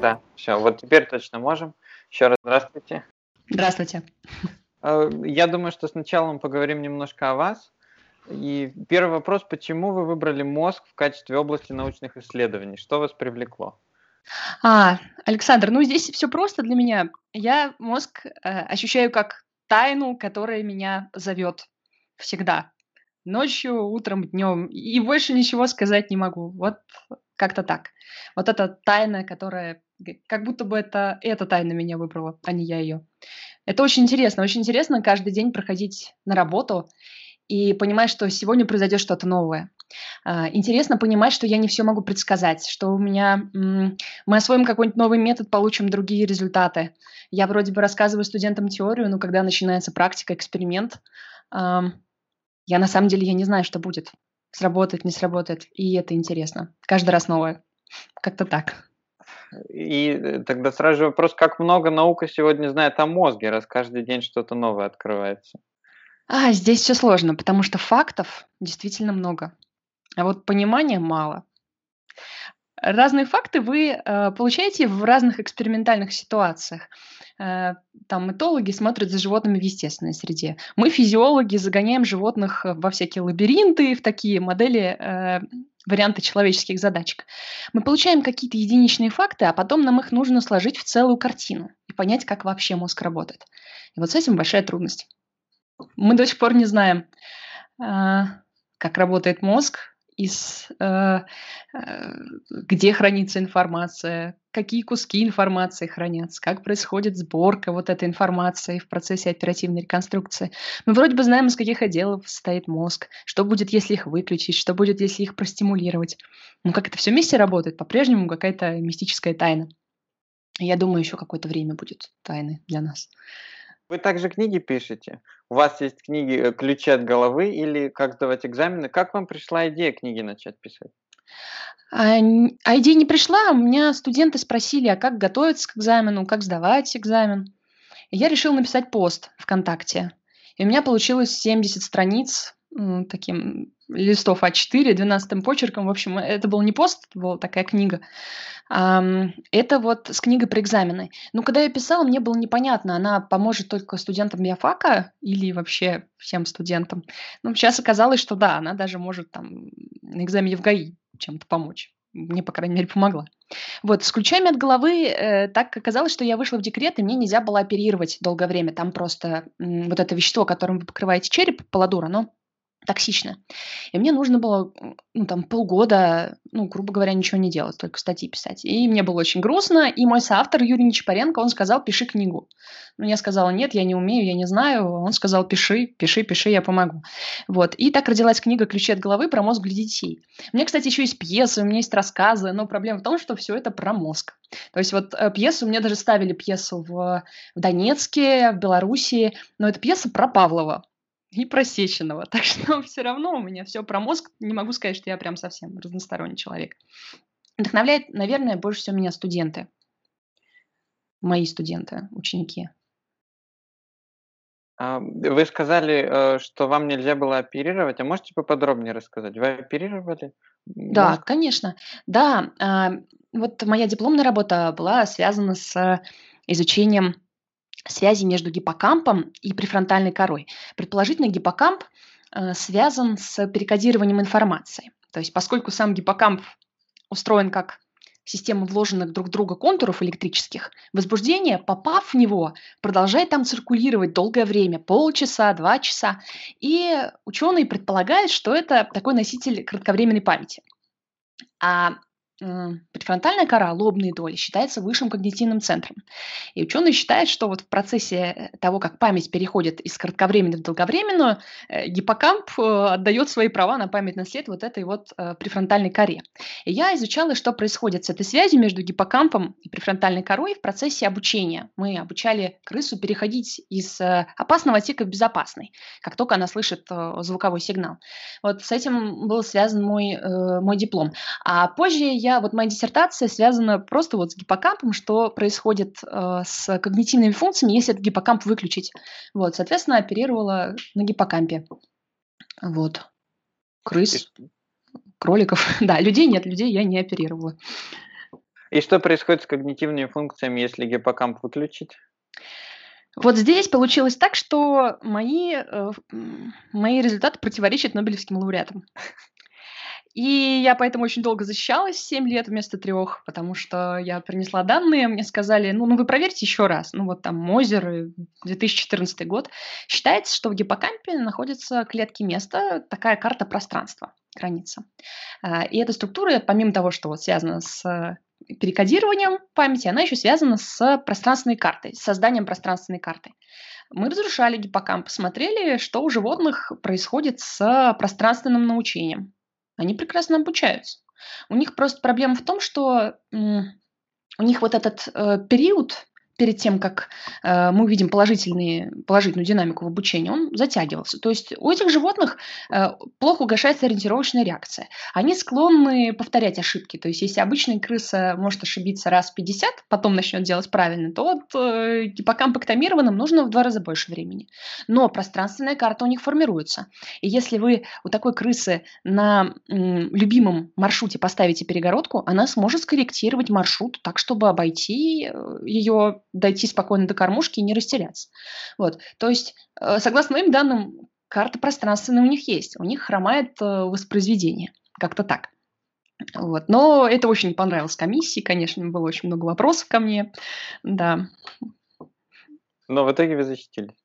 Да, все, вот теперь точно можем. Еще раз здравствуйте. Здравствуйте. Э, я думаю, что сначала мы поговорим немножко о вас. И первый вопрос, почему вы выбрали мозг в качестве области научных исследований? Что вас привлекло? А, Александр, ну здесь все просто для меня. Я мозг э, ощущаю как тайну, которая меня зовет всегда. Ночью, утром, днем. И больше ничего сказать не могу. Вот как-то так. Вот эта тайна, которая... Как будто бы это эта тайна меня выбрала, а не я ее. Это очень интересно. Очень интересно каждый день проходить на работу и понимать, что сегодня произойдет что-то новое. А, интересно понимать, что я не все могу предсказать, что у меня мы освоим какой-нибудь новый метод, получим другие результаты. Я вроде бы рассказываю студентам теорию, но когда начинается практика, эксперимент, я на самом деле я не знаю, что будет. Сработает, не сработает. И это интересно. Каждый раз новое. Как-то так. И э, тогда сразу же вопрос, как много наука сегодня знает о мозге, раз каждый день что-то новое открывается? А, здесь все сложно, потому что фактов действительно много, а вот понимания мало. Разные факты вы э, получаете в разных экспериментальных ситуациях. Э, там этологи смотрят за животными в естественной среде. Мы, физиологи, загоняем животных во всякие лабиринты, в такие модели, э, варианты человеческих задачек. Мы получаем какие-то единичные факты, а потом нам их нужно сложить в целую картину и понять, как вообще мозг работает. И вот с этим большая трудность. Мы до сих пор не знаем, как работает мозг, из, э, э, где хранится информация, какие куски информации хранятся, как происходит сборка вот этой информации в процессе оперативной реконструкции. Мы вроде бы знаем, из каких отделов состоит мозг, что будет, если их выключить, что будет, если их простимулировать. Но как это все вместе работает, по-прежнему какая-то мистическая тайна. Я думаю, еще какое-то время будет тайны для нас. Вы также книги пишете? У вас есть книги э, «Ключи от головы» или «Как сдавать экзамены». Как вам пришла идея книги начать писать? А, а идея не пришла. У меня студенты спросили, а как готовиться к экзамену, как сдавать экзамен. И я решила написать пост ВКонтакте. И у меня получилось 70 страниц таким листов А4, 12 почерком. В общем, это был не пост, это была такая книга. Это вот с книгой про экзамены. Но когда я писала, мне было непонятно, она поможет только студентам биофака или вообще всем студентам. Ну, сейчас оказалось, что да, она даже может там на экзамене в ГАИ чем-то помочь. Мне, по крайней мере, помогла. Вот, с ключами от головы э, так оказалось, что я вышла в декрет, и мне нельзя было оперировать долгое время. Там просто м, вот это вещество, которым вы покрываете череп, паладур, оно токсично. И мне нужно было, ну, там, полгода, ну, грубо говоря, ничего не делать, только статьи писать. И мне было очень грустно, и мой соавтор Юрий Нечапаренко, он сказал, пиши книгу. Ну, я сказала, нет, я не умею, я не знаю. Он сказал, пиши, пиши, пиши, я помогу. Вот. И так родилась книга «Ключи от головы» про мозг для детей. У меня, кстати, еще есть пьесы, у меня есть рассказы, но проблема в том, что все это про мозг. То есть вот э, пьесу, мне даже ставили пьесу в, в Донецке, в Белоруссии, но это пьеса про Павлова и просеченного. Так что все равно у меня все про мозг. Не могу сказать, что я прям совсем разносторонний человек. Вдохновляет, наверное, больше всего меня студенты. Мои студенты, ученики. А, вы сказали, э, что вам нельзя было оперировать. А можете поподробнее рассказать? Вы оперировали? Да, мозг? конечно. Да, а, вот моя дипломная работа была связана с изучением связи между гиппокампом и префронтальной корой. Предположительно, гиппокамп э, связан с перекодированием информации. То есть, поскольку сам гиппокамп устроен как система вложенных друг в друга контуров электрических, возбуждение, попав в него, продолжает там циркулировать долгое время, полчаса, два часа. И ученые предполагают, что это такой носитель кратковременной памяти. А Префронтальная кора, лобные доли, считается высшим когнитивным центром. И ученые считают, что вот в процессе э, того, как память переходит из кратковременной в долговременную, э, гиппокамп э, отдает свои права на память на след вот этой вот префронтальной коре. И я изучала, что происходит с этой связью между гиппокампом и префронтальной корой в процессе обучения. Мы обучали крысу переходить из опасного отсека в безопасный, как только она слышит звуковой сигнал. Вот с этим был связан мой, мой диплом. А позже я я, вот моя диссертация связана просто вот с гиппокампом, что происходит э, с когнитивными функциями, если этот гиппокамп выключить. Вот, соответственно, оперировала на гиппокампе. Вот. Крыс, кроликов. Да, людей нет, людей я не оперировала. И что происходит с когнитивными функциями, если гиппокамп выключить? Вот здесь получилось так, что мои, э, мои результаты противоречат Нобелевским лауреатам. И я поэтому очень долго защищалась, 7 лет вместо трех, потому что я принесла данные, мне сказали, ну, ну вы проверьте еще раз. Ну вот там Мозер, 2014 год. Считается, что в гиппокампе находятся клетки места, такая карта пространства, граница. А, и эта структура, помимо того, что вот связана с перекодированием памяти, она еще связана с пространственной картой, с созданием пространственной карты. Мы разрушали гиппокамп, посмотрели, что у животных происходит с пространственным научением. Они прекрасно обучаются. У них просто проблема в том, что у них вот этот э, период перед тем, как э, мы увидим положительные, положительную динамику в обучении, он затягивался. То есть у этих животных э, плохо угошается ориентировочная реакция. Они склонны повторять ошибки. То есть если обычная крыса может ошибиться раз в 50, потом начнет делать правильно, то вот э, гиппокампэктомированным нужно в два раза больше времени. Но пространственная карта у них формируется. И если вы у такой крысы на м, любимом маршруте поставите перегородку, она сможет скорректировать маршрут так, чтобы обойти э, ее дойти спокойно до кормушки и не растеряться. Вот. То есть, э, согласно моим данным, карта пространственная у них есть. У них хромает э, воспроизведение. Как-то так. Вот. Но это очень не понравилось комиссии, конечно, было очень много вопросов ко мне. Да. Но в итоге вы защитились.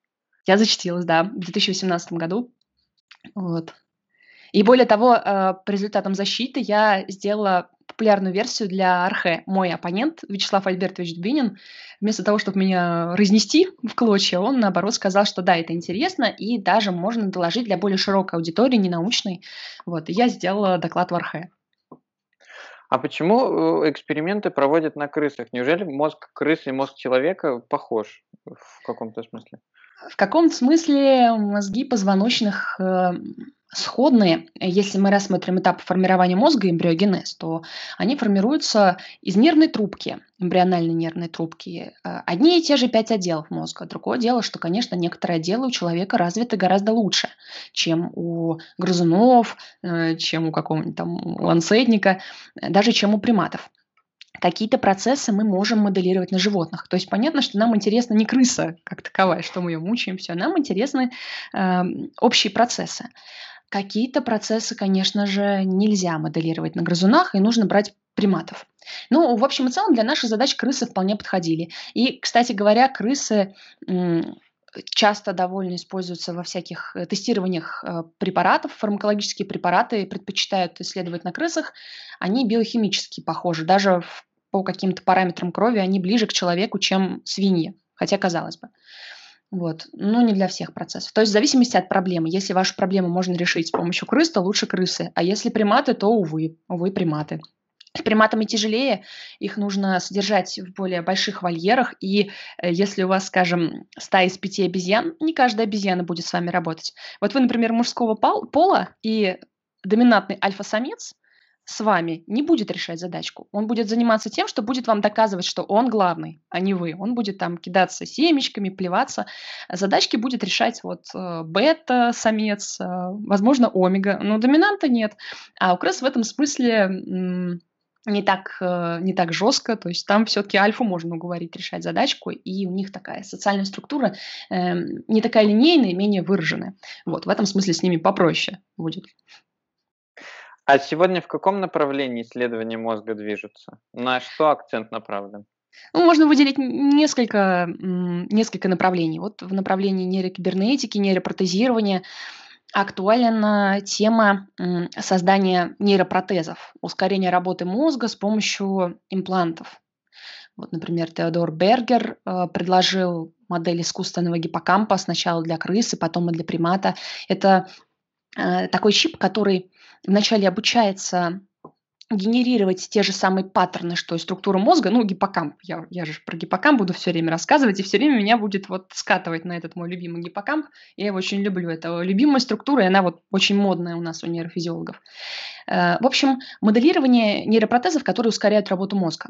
Я защитилась, да, в 2018 году. Вот. И более того, э, по результатам защиты я сделала популярную версию для Архе. Мой оппонент Вячеслав Альбертович Дубинин, вместо того, чтобы меня разнести в клочья, он, наоборот, сказал, что да, это интересно, и даже можно доложить для более широкой аудитории, не научной. Вот, и я сделала доклад в Архе. А почему э, эксперименты проводят на крысах? Неужели мозг крысы и мозг человека похож в каком-то смысле? В каком-то смысле мозги позвоночных э, сходные, если мы рассмотрим этап формирования мозга эмбриогенез, то они формируются из нервной трубки, эмбриональной нервной трубки. Э, одни и те же пять отделов мозга. Другое дело, что, конечно, некоторые отделы у человека развиты гораздо лучше, чем у грызунов, э, чем у какого-нибудь там ланцетника, даже чем у приматов какие-то процессы мы можем моделировать на животных. То есть понятно, что нам интересна не крыса как таковая, что мы ее мучаем, все. Нам интересны э, общие процессы. Какие-то процессы, конечно же, нельзя моделировать на грызунах, и нужно брать приматов. Ну, в общем и целом, для наших задач крысы вполне подходили. И, кстати говоря, крысы часто довольно используются во всяких э, тестированиях э, препаратов. Фармакологические препараты предпочитают исследовать на крысах. Они биохимически похожи. Даже по каким-то параметрам крови они ближе к человеку, чем свиньи. Хотя, казалось бы. Вот. Но не для всех процессов. То есть в зависимости от проблемы. Если вашу проблему можно решить с помощью крыс, то лучше крысы. А если приматы, то, увы, увы, приматы. С приматами тяжелее, их нужно содержать в более больших вольерах, и э, если у вас, скажем, стая из пяти обезьян, не каждая обезьяна будет с вами работать. Вот вы, например, мужского пола, и доминантный альфа-самец с вами не будет решать задачку. Он будет заниматься тем, что будет вам доказывать, что он главный, а не вы. Он будет там кидаться семечками, плеваться. Задачки будет решать вот э, бета-самец, э, возможно, омега. Но доминанта нет. А у крыс в этом смысле не так, э, не так жестко, то есть там все-таки альфу можно уговорить решать задачку, и у них такая социальная структура э, не такая линейная, менее выраженная. Вот, в этом смысле с ними попроще будет. А сегодня в каком направлении исследования мозга движутся? На что акцент направлен? Ну, можно выделить несколько, несколько направлений. Вот в направлении нейрокибернетики, нейропротезирования актуальна тема создания нейропротезов, ускорения работы мозга с помощью имплантов. Вот, например, Теодор Бергер э, предложил модель искусственного гиппокампа сначала для крысы, потом и для примата. Это э, такой чип, который вначале обучается генерировать те же самые паттерны, что и структура мозга, ну, гиппокамп, я, я же про гиппокамп буду все время рассказывать, и все время меня будет вот скатывать на этот мой любимый гиппокамп, я его очень люблю, это любимая структура, и она вот очень модная у нас у нейрофизиологов. Э, в общем, моделирование нейропротезов, которые ускоряют работу мозга.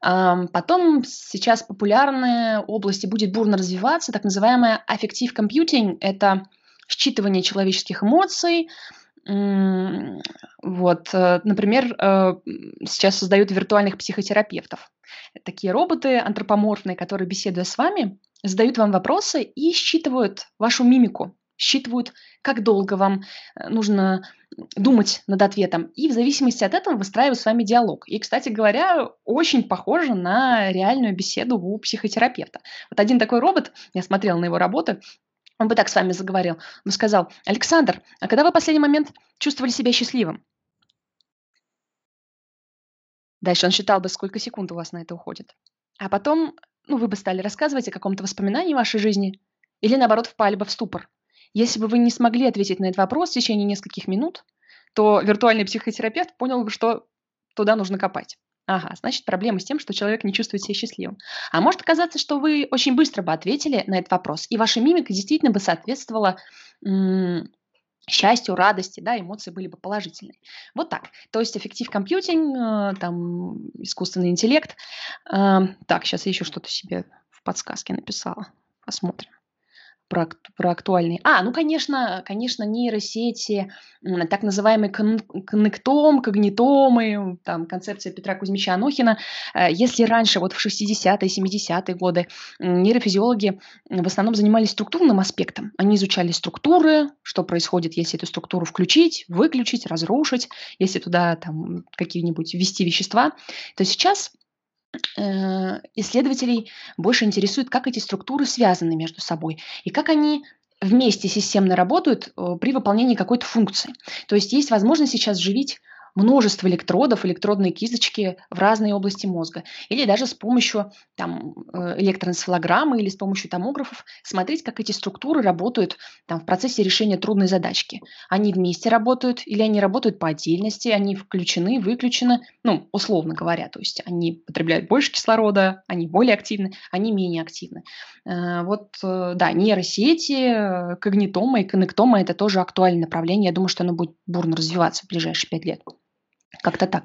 Потом сейчас популярная область и будет бурно развиваться так называемая affective computing, это считывание человеческих эмоций, Вот, э, например, э, сейчас создают виртуальных психотерапевтов. Такие роботы антропоморфные, которые, беседуя с вами, задают вам вопросы и считывают вашу мимику, считывают, как долго вам э, нужно думать над ответом, и в зависимости от этого выстраивают с вами диалог. И, кстати говоря, очень похоже на реальную беседу у психотерапевта. Вот один такой робот, я смотрела на его работы, он бы так с вами заговорил. Он сказал, Александр, а когда вы в последний момент чувствовали себя счастливым? Дальше он считал бы, сколько секунд у вас на это уходит. А потом, ну, вы бы стали рассказывать о каком-то воспоминании вашей жизни. Или, наоборот, впали бы в ступор. Если бы вы не смогли ответить на этот вопрос в течение нескольких минут, то виртуальный психотерапевт понял бы, что туда нужно копать. Ага, значит, проблема с тем, что человек не чувствует себя счастливым. А может оказаться, что вы очень быстро бы ответили на этот вопрос, и ваша мимика действительно бы соответствовала счастью, радости, да, эмоции были бы положительные. Вот так. То есть эффектив компьютинг, э, там, искусственный интеллект. Э, так, сейчас я еще что-то себе в подсказке написала. Посмотрим про, про актуальные. А, ну, конечно, конечно, нейросети, так называемый коннектом, когнитомы, там, концепция Петра Кузьмича Анохина. Э, если раньше, вот в 60-е, 70-е годы, нейрофизиологи в основном занимались структурным аспектом. Они изучали структуры, что происходит, если эту структуру включить, выключить, разрушить, если туда там какие-нибудь ввести вещества, то сейчас исследователей больше интересует, как эти структуры связаны между собой и как они вместе системно работают э, при выполнении какой-то функции. То есть есть возможность сейчас живить множество электродов, электродные кисточки в разные области мозга. Или даже с помощью там, э, электроэнцефалограммы или с помощью томографов смотреть, как эти структуры работают там, в процессе решения трудной задачки. Они вместе работают или они работают по отдельности, они включены, выключены, ну, условно говоря. То есть они потребляют больше кислорода, они более активны, они менее активны. Э, вот, э, да, нейросети, когнитома и коннектома – это тоже актуальное направление. Я думаю, что оно будет бурно развиваться в ближайшие пять лет. Как-то так.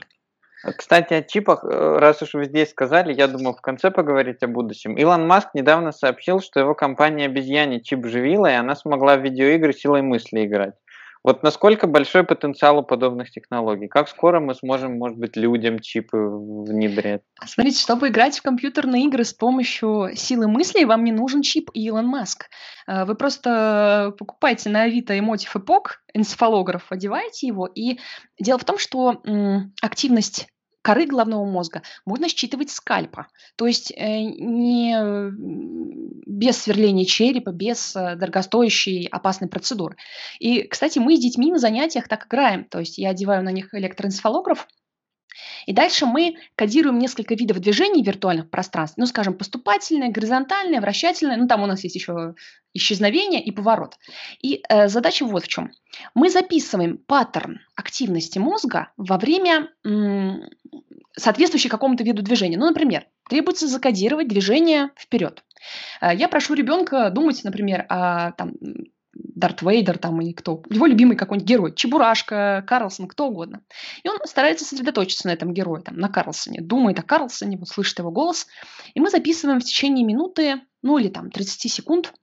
Кстати, о чипах, э, раз уж вы здесь сказали, я думаю, в конце поговорить о будущем. Илон Маск недавно сообщил, что его компания обезьяне чип живила, и она смогла в видеоигры силой мысли играть. Вот насколько большой потенциал у подобных технологий? Как скоро мы сможем, может быть, людям чипы внедрять? Смотрите, чтобы играть в компьютерные игры с помощью силы мысли, вам не нужен чип Илон Маск. Э, вы просто покупаете на Авито эмотив эпок, энцефалограф, одеваете его, и дело в том, что активность коры головного мозга можно считывать скальпа. То есть э, не без сверления черепа, без э, дорогостоящей опасной процедуры. И, кстати, мы с детьми на занятиях так играем. То есть я одеваю на них электроэнцефалограф, и дальше мы кодируем несколько видов движений виртуальных пространств. Ну, скажем, поступательное, горизонтальное, вращательное. Ну, там у нас есть еще исчезновение и поворот. И э, задача вот в чем. Мы записываем паттерн активности мозга во время м, соответствующий какому-то виду движения. Ну, например, требуется закодировать движение вперед. Э, я прошу ребенка думать, например, о там, Дарт Вейдер там или кто, его любимый какой-нибудь герой, Чебурашка, Карлсон, кто угодно. И он старается сосредоточиться на этом герое, там, на Карлсоне, думает о Карлсоне, вот слышит его голос. И мы записываем в течение минуты, ну или там 30 секунд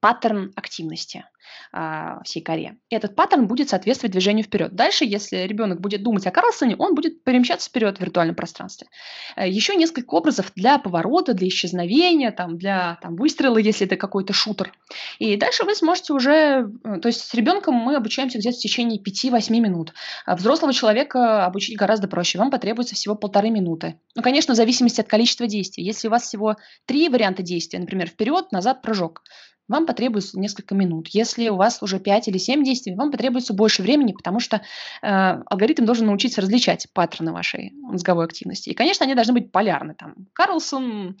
паттерн активности а, всей коре. И этот паттерн будет соответствовать движению вперед. Дальше, если ребенок будет думать о Карлсоне, он будет перемещаться вперед в виртуальном пространстве. Э, Еще несколько образов для поворота, для исчезновения, там, для там, выстрела, если это какой-то шутер. И дальше вы сможете уже... Э, то есть с ребенком мы обучаемся где-то в течение 5-8 минут. А взрослого человека обучить гораздо проще. Вам потребуется всего полторы минуты. Ну, конечно, в зависимости от количества действий. Если у вас всего три варианта действия, например, вперед, назад, прыжок, вам потребуется несколько минут. Если у вас уже 5 или 7 действий, вам потребуется больше времени, потому что э, алгоритм должен научиться различать паттерны вашей мозговой активности. И, конечно, они должны быть полярны. Там Карлсон,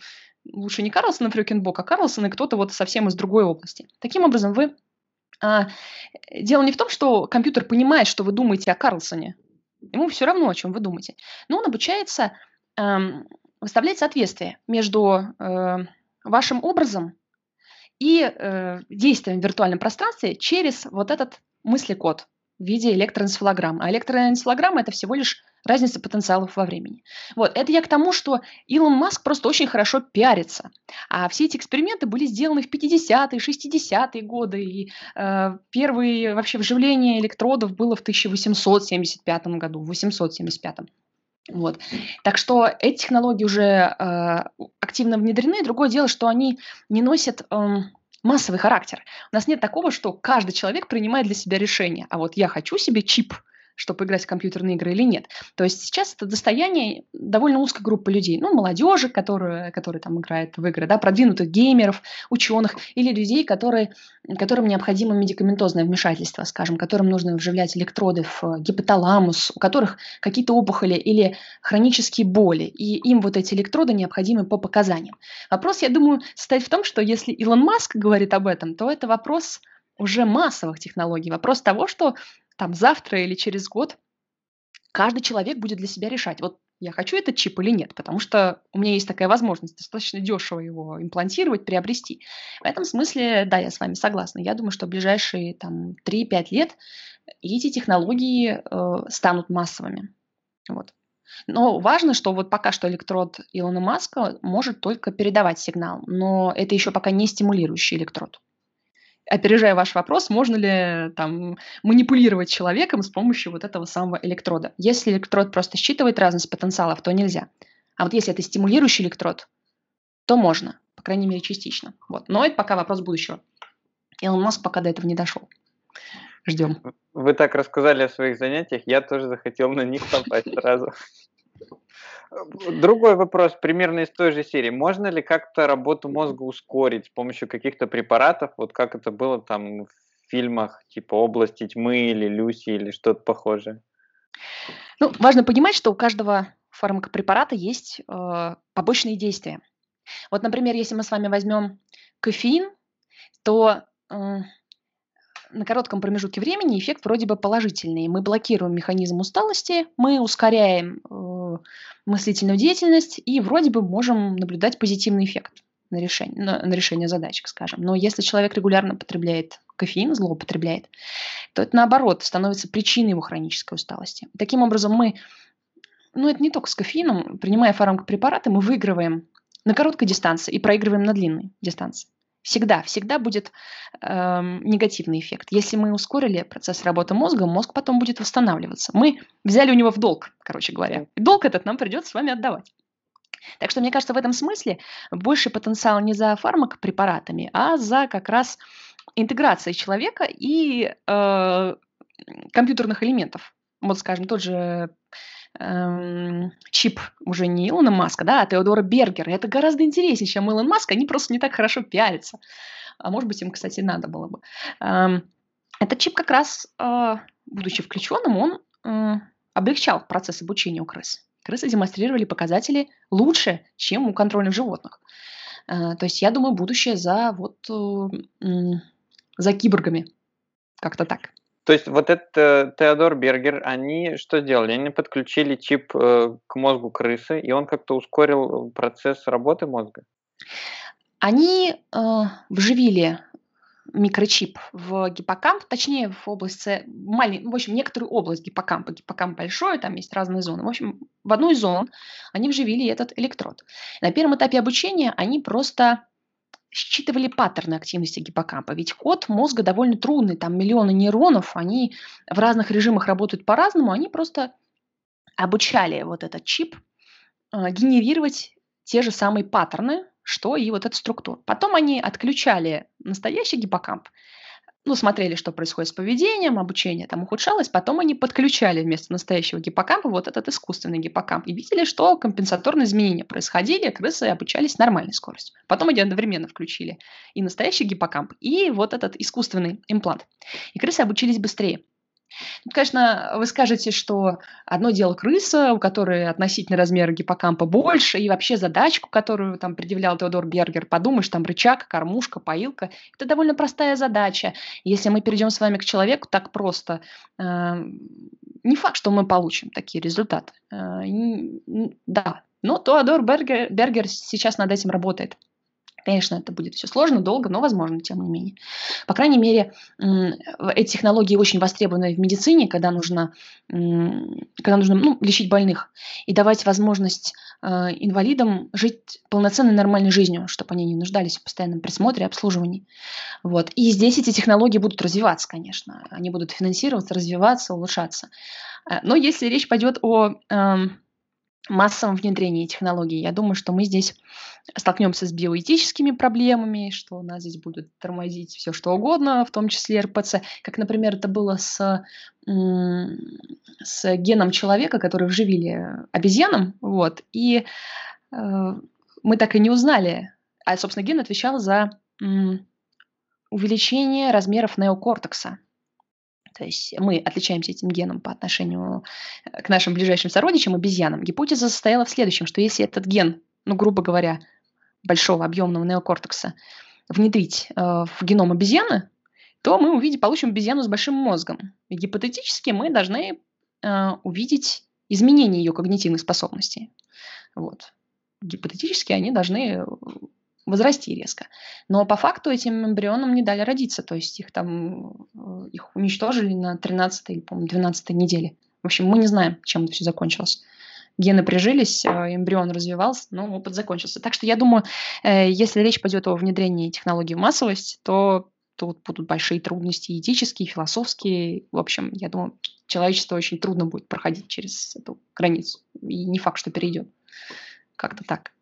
лучше не Карлсон и Фрюкенбок, а Карлсон и кто-то вот совсем из другой области. Таким образом, вы... Э, дело не в том, что компьютер понимает, что вы думаете о Карлсоне. Ему все равно, о чем вы думаете. Но он обучается э, выставлять соответствие между э, вашим образом и э, действуем в виртуальном пространстве через вот этот мыслекод. в виде электроэнцефалограммы. А электроэнцефалограмма – это всего лишь разница потенциалов во времени. Вот, это я к тому, что Илон Маск просто очень хорошо пиарится. А все эти эксперименты были сделаны в 50-е, 60-е годы, и э, первые вообще вживление электродов было в 1875 году, в 875. Вот. Так что эти технологии уже э, активно внедрены. Другое дело, что они не носят э, массовый характер. У нас нет такого, что каждый человек принимает для себя решение. А вот я хочу себе чип – чтобы играть в компьютерные игры или нет. То есть сейчас это достояние довольно узкой группы людей. Ну, молодежи, которые, которые там играют в игры, да, продвинутых геймеров, ученых или людей, которые, которым необходимо медикаментозное вмешательство, скажем, которым нужно вживлять электроды в гипоталамус, у которых какие-то опухоли или хронические боли, и им вот эти электроды необходимы по показаниям. Вопрос, я думаю, состоит в том, что если Илон Маск говорит об этом, то это вопрос уже массовых технологий. Вопрос того, что там завтра или через год каждый человек будет для себя решать, вот я хочу этот чип или нет, потому что у меня есть такая возможность достаточно дешево его имплантировать, приобрести. В этом смысле, да, я с вами согласна. Я думаю, что в ближайшие там, 3-5 лет эти технологии э, станут массовыми. Вот. Но важно, что вот пока что электрод Илона Маска может только передавать сигнал, но это еще пока не стимулирующий электрод опережая ваш вопрос, можно ли там манипулировать человеком с помощью вот этого самого электрода. Если электрод просто считывает разность потенциалов, то нельзя. А вот если это стимулирующий электрод, то можно, по крайней мере, частично. Вот. Но это пока вопрос будущего. Илон Маск пока до этого не дошел. Ждем. Вы так рассказали о своих занятиях, я тоже захотел на них попасть сразу. Другой вопрос, примерно из той же серии. Можно ли как-то работу мозга ускорить с помощью каких-то препаратов, вот как это было там в фильмах типа «Области тьмы» или «Люси» или что-то похожее? Ну, важно понимать, что у каждого фармакопрепарата есть э, побочные действия. Вот, например, если мы с вами возьмем кофеин, то э, на коротком промежутке времени эффект вроде бы положительный. Мы блокируем механизм усталости, мы ускоряем э, мыслительную деятельность и вроде бы можем наблюдать позитивный эффект на решение, на, на решение задачек, скажем. Но если человек регулярно потребляет кофеин, злоупотребляет, то это наоборот становится причиной его хронической усталости. Таким образом, мы, ну это не только с кофеином, принимая фармакопрепараты, мы выигрываем на короткой дистанции и проигрываем на длинной дистанции. Всегда, всегда будет э, негативный эффект. Если мы ускорили процесс работы мозга, мозг потом будет восстанавливаться. Мы взяли у него в долг, короче говоря. И долг этот нам придется с вами отдавать. Так что, мне кажется, в этом смысле больше потенциал не за фармакопрепаратами, а за как раз интеграцией человека и э, компьютерных элементов. Вот, скажем, тот же эм, чип уже не Илона Маска, да, а Теодора Бергера. Это гораздо интереснее, чем Илон Маск. Они просто не так хорошо пиарятся. А может быть, им, кстати, надо было бы. Эм, этот чип как раз, э, будучи включенным, он э, облегчал процесс обучения у крыс. Крысы демонстрировали показатели лучше, чем у контрольных животных. Э, то есть, я думаю, будущее за вот э, за киборгами. Как-то так. То есть вот этот Теодор Бергер, они что сделали? Они подключили чип э, к мозгу крысы, и он как-то ускорил процесс работы мозга? Они э, вживили микрочип в гиппокамп, точнее в область, в общем, некоторую область гиппокампа. Гиппокамп большой, там есть разные зоны. В общем, в одну из зон они вживили этот электрод. На первом этапе обучения они просто считывали паттерны активности гиппокампа. Ведь код мозга довольно трудный, там миллионы нейронов, они в разных режимах работают по-разному, они просто обучали вот этот чип э, генерировать те же самые паттерны, что и вот эта структура. Потом они отключали настоящий гиппокамп ну, смотрели, что происходит с поведением, обучение там ухудшалось, потом они подключали вместо настоящего гиппокампа вот этот искусственный гиппокамп и видели, что компенсаторные изменения происходили, крысы обучались нормальной скоростью. Потом они одновременно включили и настоящий гиппокамп, и вот этот искусственный имплант. И крысы обучились быстрее. Тут, конечно, вы скажете, что одно дело крыса, у которой относительно размера гиппокампа больше, и вообще задачку, которую там предъявлял Теодор Бергер, подумаешь, там рычаг, кормушка, поилка. Это довольно простая задача. Если мы перейдем с вами к человеку так просто, э, не факт, что мы получим такие результаты. Э, да, но Теодор Бергер, Бергер сейчас над этим работает. Конечно, это будет все сложно, долго, но возможно, тем не менее. По крайней мере, эти технологии очень востребованы в медицине, когда нужно, когда нужно ну, лечить больных и давать возможность э, инвалидам жить полноценной нормальной жизнью, чтобы они не нуждались в постоянном присмотре обслуживании. Вот. И здесь эти технологии будут развиваться, конечно. Они будут финансироваться, развиваться, улучшаться. Э, но если речь пойдет о эм, массовом внедрении технологий. Я думаю, что мы здесь столкнемся с биоэтическими проблемами, что у нас здесь будет тормозить все что угодно, в том числе РПЦ. Как, например, это было с, с геном человека, который вживили обезьянам. Вот, и э, мы так и не узнали. А, собственно, ген отвечал за увеличение размеров неокортекса. То есть мы отличаемся этим геном по отношению э, к нашим ближайшим сородичам, обезьянам. Гипотеза состояла в следующем, что если этот ген, ну, грубо говоря, большого объемного неокортекса внедрить э, в геном обезьяны, то мы увидим, получим обезьяну с большим мозгом. И гипотетически мы должны э, увидеть изменение ее когнитивных способностей. Вот. Гипотетически они должны возрасти резко. Но по факту этим эмбрионам не дали родиться, то есть их там э, их уничтожили на 13 или, по-моему, 12 неделе. В общем, мы не знаем, чем это все закончилось. Гены прижились, э, эмбрион развивался, но опыт закончился. Так что я думаю, э, если речь пойдет о внедрении технологий в массовость, то тут будут большие трудности этические, философские. В общем, я думаю, человечество очень трудно будет проходить через эту границу. И не факт, что перейдет. Как-то так.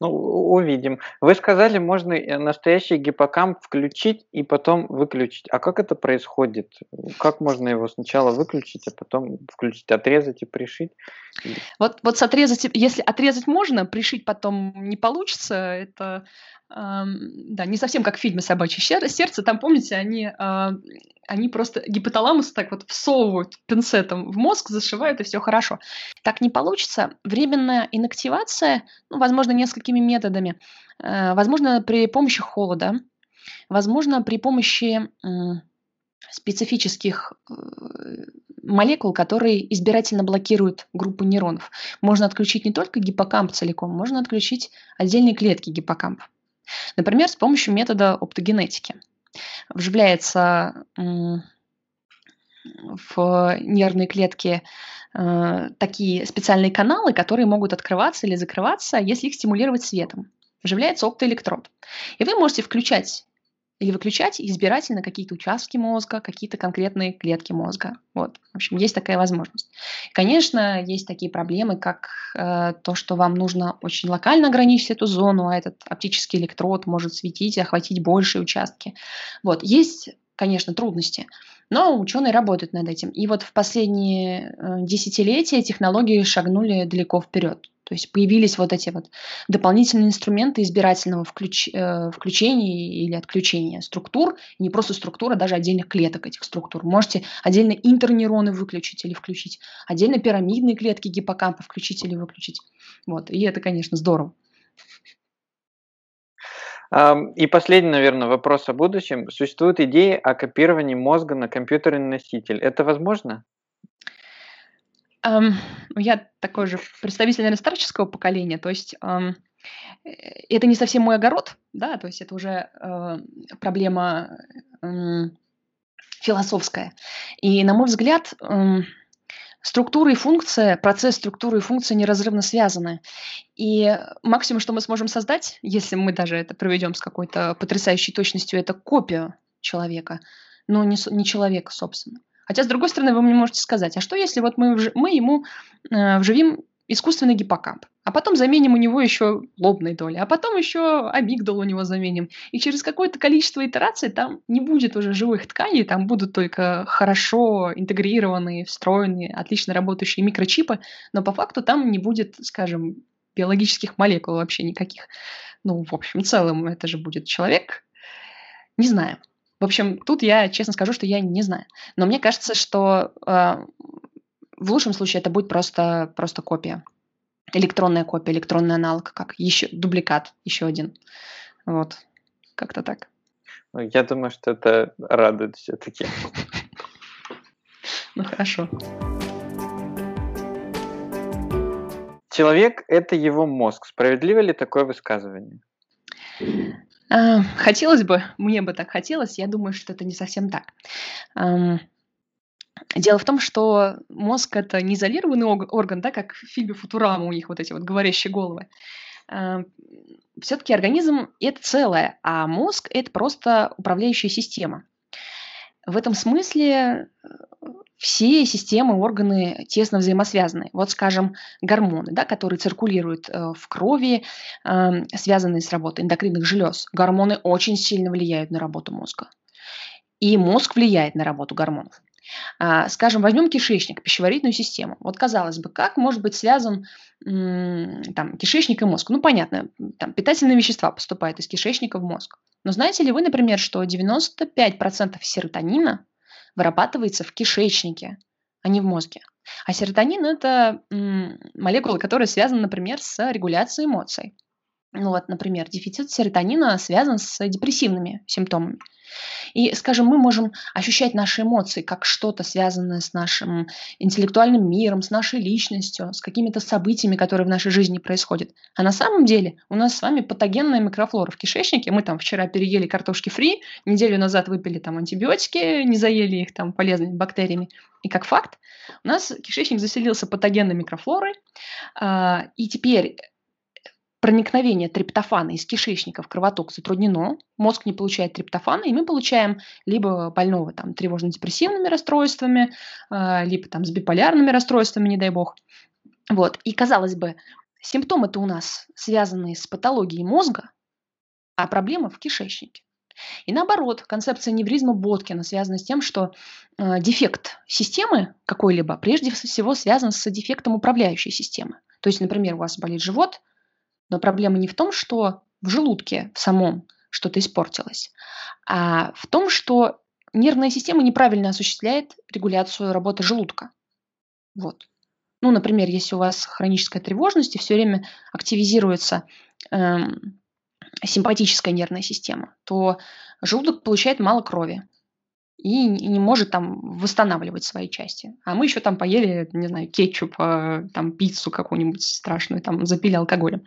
Ну, увидим. Вы сказали, можно э, настоящий гиппокамп включить и потом выключить. А как это происходит? Как можно его сначала выключить, а потом включить, отрезать и пришить? Вот, вот с отрезать, если отрезать можно, пришить потом не получится, это да, не совсем как в фильме «Собачье сердце». Там, помните, они, а, они просто гипоталамус так вот всовывают пинцетом в мозг, зашивают, и все хорошо. Так не получится. Временная инактивация, ну, возможно, несколькими методами. Э, возможно, при помощи холода, возможно, при помощи специфических э, молекул, которые избирательно блокируют группу нейронов. Можно отключить не только гиппокамп целиком, можно отключить отдельные клетки гиппокампа. Например, с помощью метода оптогенетики. Вживляется в нервные клетки э, такие специальные каналы, которые могут открываться или закрываться, если их стимулировать светом. Вживляется оптоэлектрод. И вы можете включать или выключать избирательно какие-то участки мозга, какие-то конкретные клетки мозга. Вот, в общем, есть такая возможность. Конечно, есть такие проблемы, как э, то, что вам нужно очень локально ограничить эту зону, а этот оптический электрод может светить и охватить большие участки. Вот, есть, конечно, трудности, но ученые работают над этим. И вот в последние э, десятилетия технологии шагнули далеко вперед. То есть появились вот эти вот дополнительные инструменты избирательного включ, э, включения или отключения структур, не просто структура, даже отдельных клеток этих структур. Можете отдельно интернейроны выключить или включить, отдельно пирамидные клетки гиппокампа включить или выключить. Вот. И это, конечно, здорово. И последний, наверное, вопрос о будущем. Существует идея о копировании мозга на компьютерный носитель. Это возможно? Эм, я такой же представитель, наверное, старческого поколения, то есть эм, это не совсем мой огород, да, то есть это уже э, проблема э, философская. И, на мой взгляд, э, структура и функция, процесс структуры и функции неразрывно связаны. И максимум, что мы сможем создать, если мы даже это проведем с какой-то потрясающей точностью, это копию человека, но не, не человека, собственно. Хотя, с другой стороны, вы мне можете сказать, а что если вот мы, мы ему э, вживим искусственный гиппокамп, а потом заменим у него еще лобные доли, а потом еще амигдал у него заменим. И через какое-то количество итераций там не будет уже живых тканей, там будут только хорошо интегрированные, встроенные, отлично работающие микрочипы, но по факту там не будет, скажем, биологических молекул вообще никаких. Ну, в общем, целом это же будет человек. Не знаю. В общем, тут я честно скажу, что я не знаю. Но мне кажется, что э, в лучшем случае это будет просто, просто копия. Электронная копия, электронный аналог, как еще дубликат, еще один. Вот. Как-то так. Ну, я думаю, что это радует все-таки. Ну хорошо. Человек – это его мозг. Справедливо ли такое высказывание? Хотелось бы, мне бы так хотелось, я думаю, что это не совсем так. Дело в том, что мозг это не изолированный орган, да, как в фильме Футурама у них вот эти вот говорящие головы. Все-таки организм это целое, а мозг это просто управляющая система. В этом смысле э, все системы, органы тесно взаимосвязаны. Вот, скажем, гормоны, да, которые циркулируют э, в крови, э, связанные с работой эндокринных желез. Гормоны очень сильно влияют на работу мозга. И мозг влияет на работу гормонов. А, скажем, возьмем кишечник, пищеварительную систему. Вот казалось бы, как может быть связан там, кишечник и мозг? Ну, понятно, там, питательные вещества поступают из кишечника в мозг. Но знаете ли вы, например, что 95% серотонина вырабатывается в кишечнике, а не в мозге? А серотонин – это молекула, которая связана, например, с регуляцией эмоций. Ну вот, например, дефицит серотонина связан с депрессивными симптомами. И, скажем, мы можем ощущать наши эмоции как что-то связанное с нашим интеллектуальным миром, с нашей личностью, с какими-то событиями, которые в нашей жизни происходят. А на самом деле у нас с вами патогенная микрофлора в кишечнике. Мы там вчера переели картошки фри, неделю назад выпили там антибиотики, не заели их там полезными бактериями. И как факт, у нас кишечник заселился патогенной микрофлорой, а, и теперь проникновение триптофана из кишечника в кровоток затруднено, мозг не получает триптофана, и мы получаем либо больного там, тревожно-депрессивными расстройствами, э, либо там, с биполярными расстройствами, не дай бог. Вот. И, казалось бы, симптомы-то у нас связаны с патологией мозга, а проблема в кишечнике. И наоборот, концепция невризма Боткина связана с тем, что э, дефект системы какой-либо прежде всего связан с дефектом управляющей системы. То есть, например, у вас болит живот – но проблема не в том, что в желудке в самом что-то испортилось, а в том, что нервная система неправильно осуществляет регуляцию работы желудка. Вот. Ну, например, если у вас хроническая тревожность и все время активизируется эм, симпатическая нервная система, то желудок получает мало крови и не может там восстанавливать свои части. А мы еще там поели, не знаю, кетчуп, а, там пиццу какую-нибудь страшную, там запили алкоголем.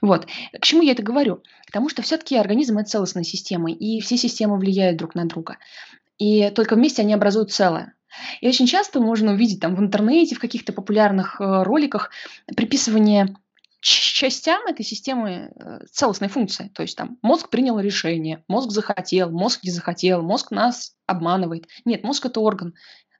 Вот. К чему я это говорю? Потому что все-таки организм – это целостная система, и все системы влияют друг на друга. И только вместе они образуют целое. И очень часто можно увидеть там в интернете, в каких-то популярных э, роликах приписывание частям этой системы э, целостной функции. То есть там мозг принял решение, мозг захотел, мозг не захотел, мозг нас обманывает. Нет, мозг это орган.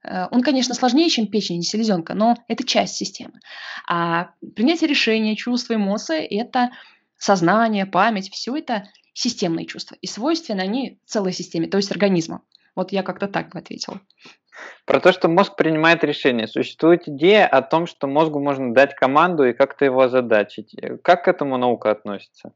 Э, он, конечно, сложнее, чем печень и селезенка, но это часть системы. А принятие решения, чувства, эмоции – это сознание, память, все это системные чувства. И свойственны они целой системе, то есть организму. Вот я как-то так бы ответила. Про то, что мозг принимает решения. Существует идея о том, что мозгу можно дать команду и как-то его озадачить. Как к этому наука относится?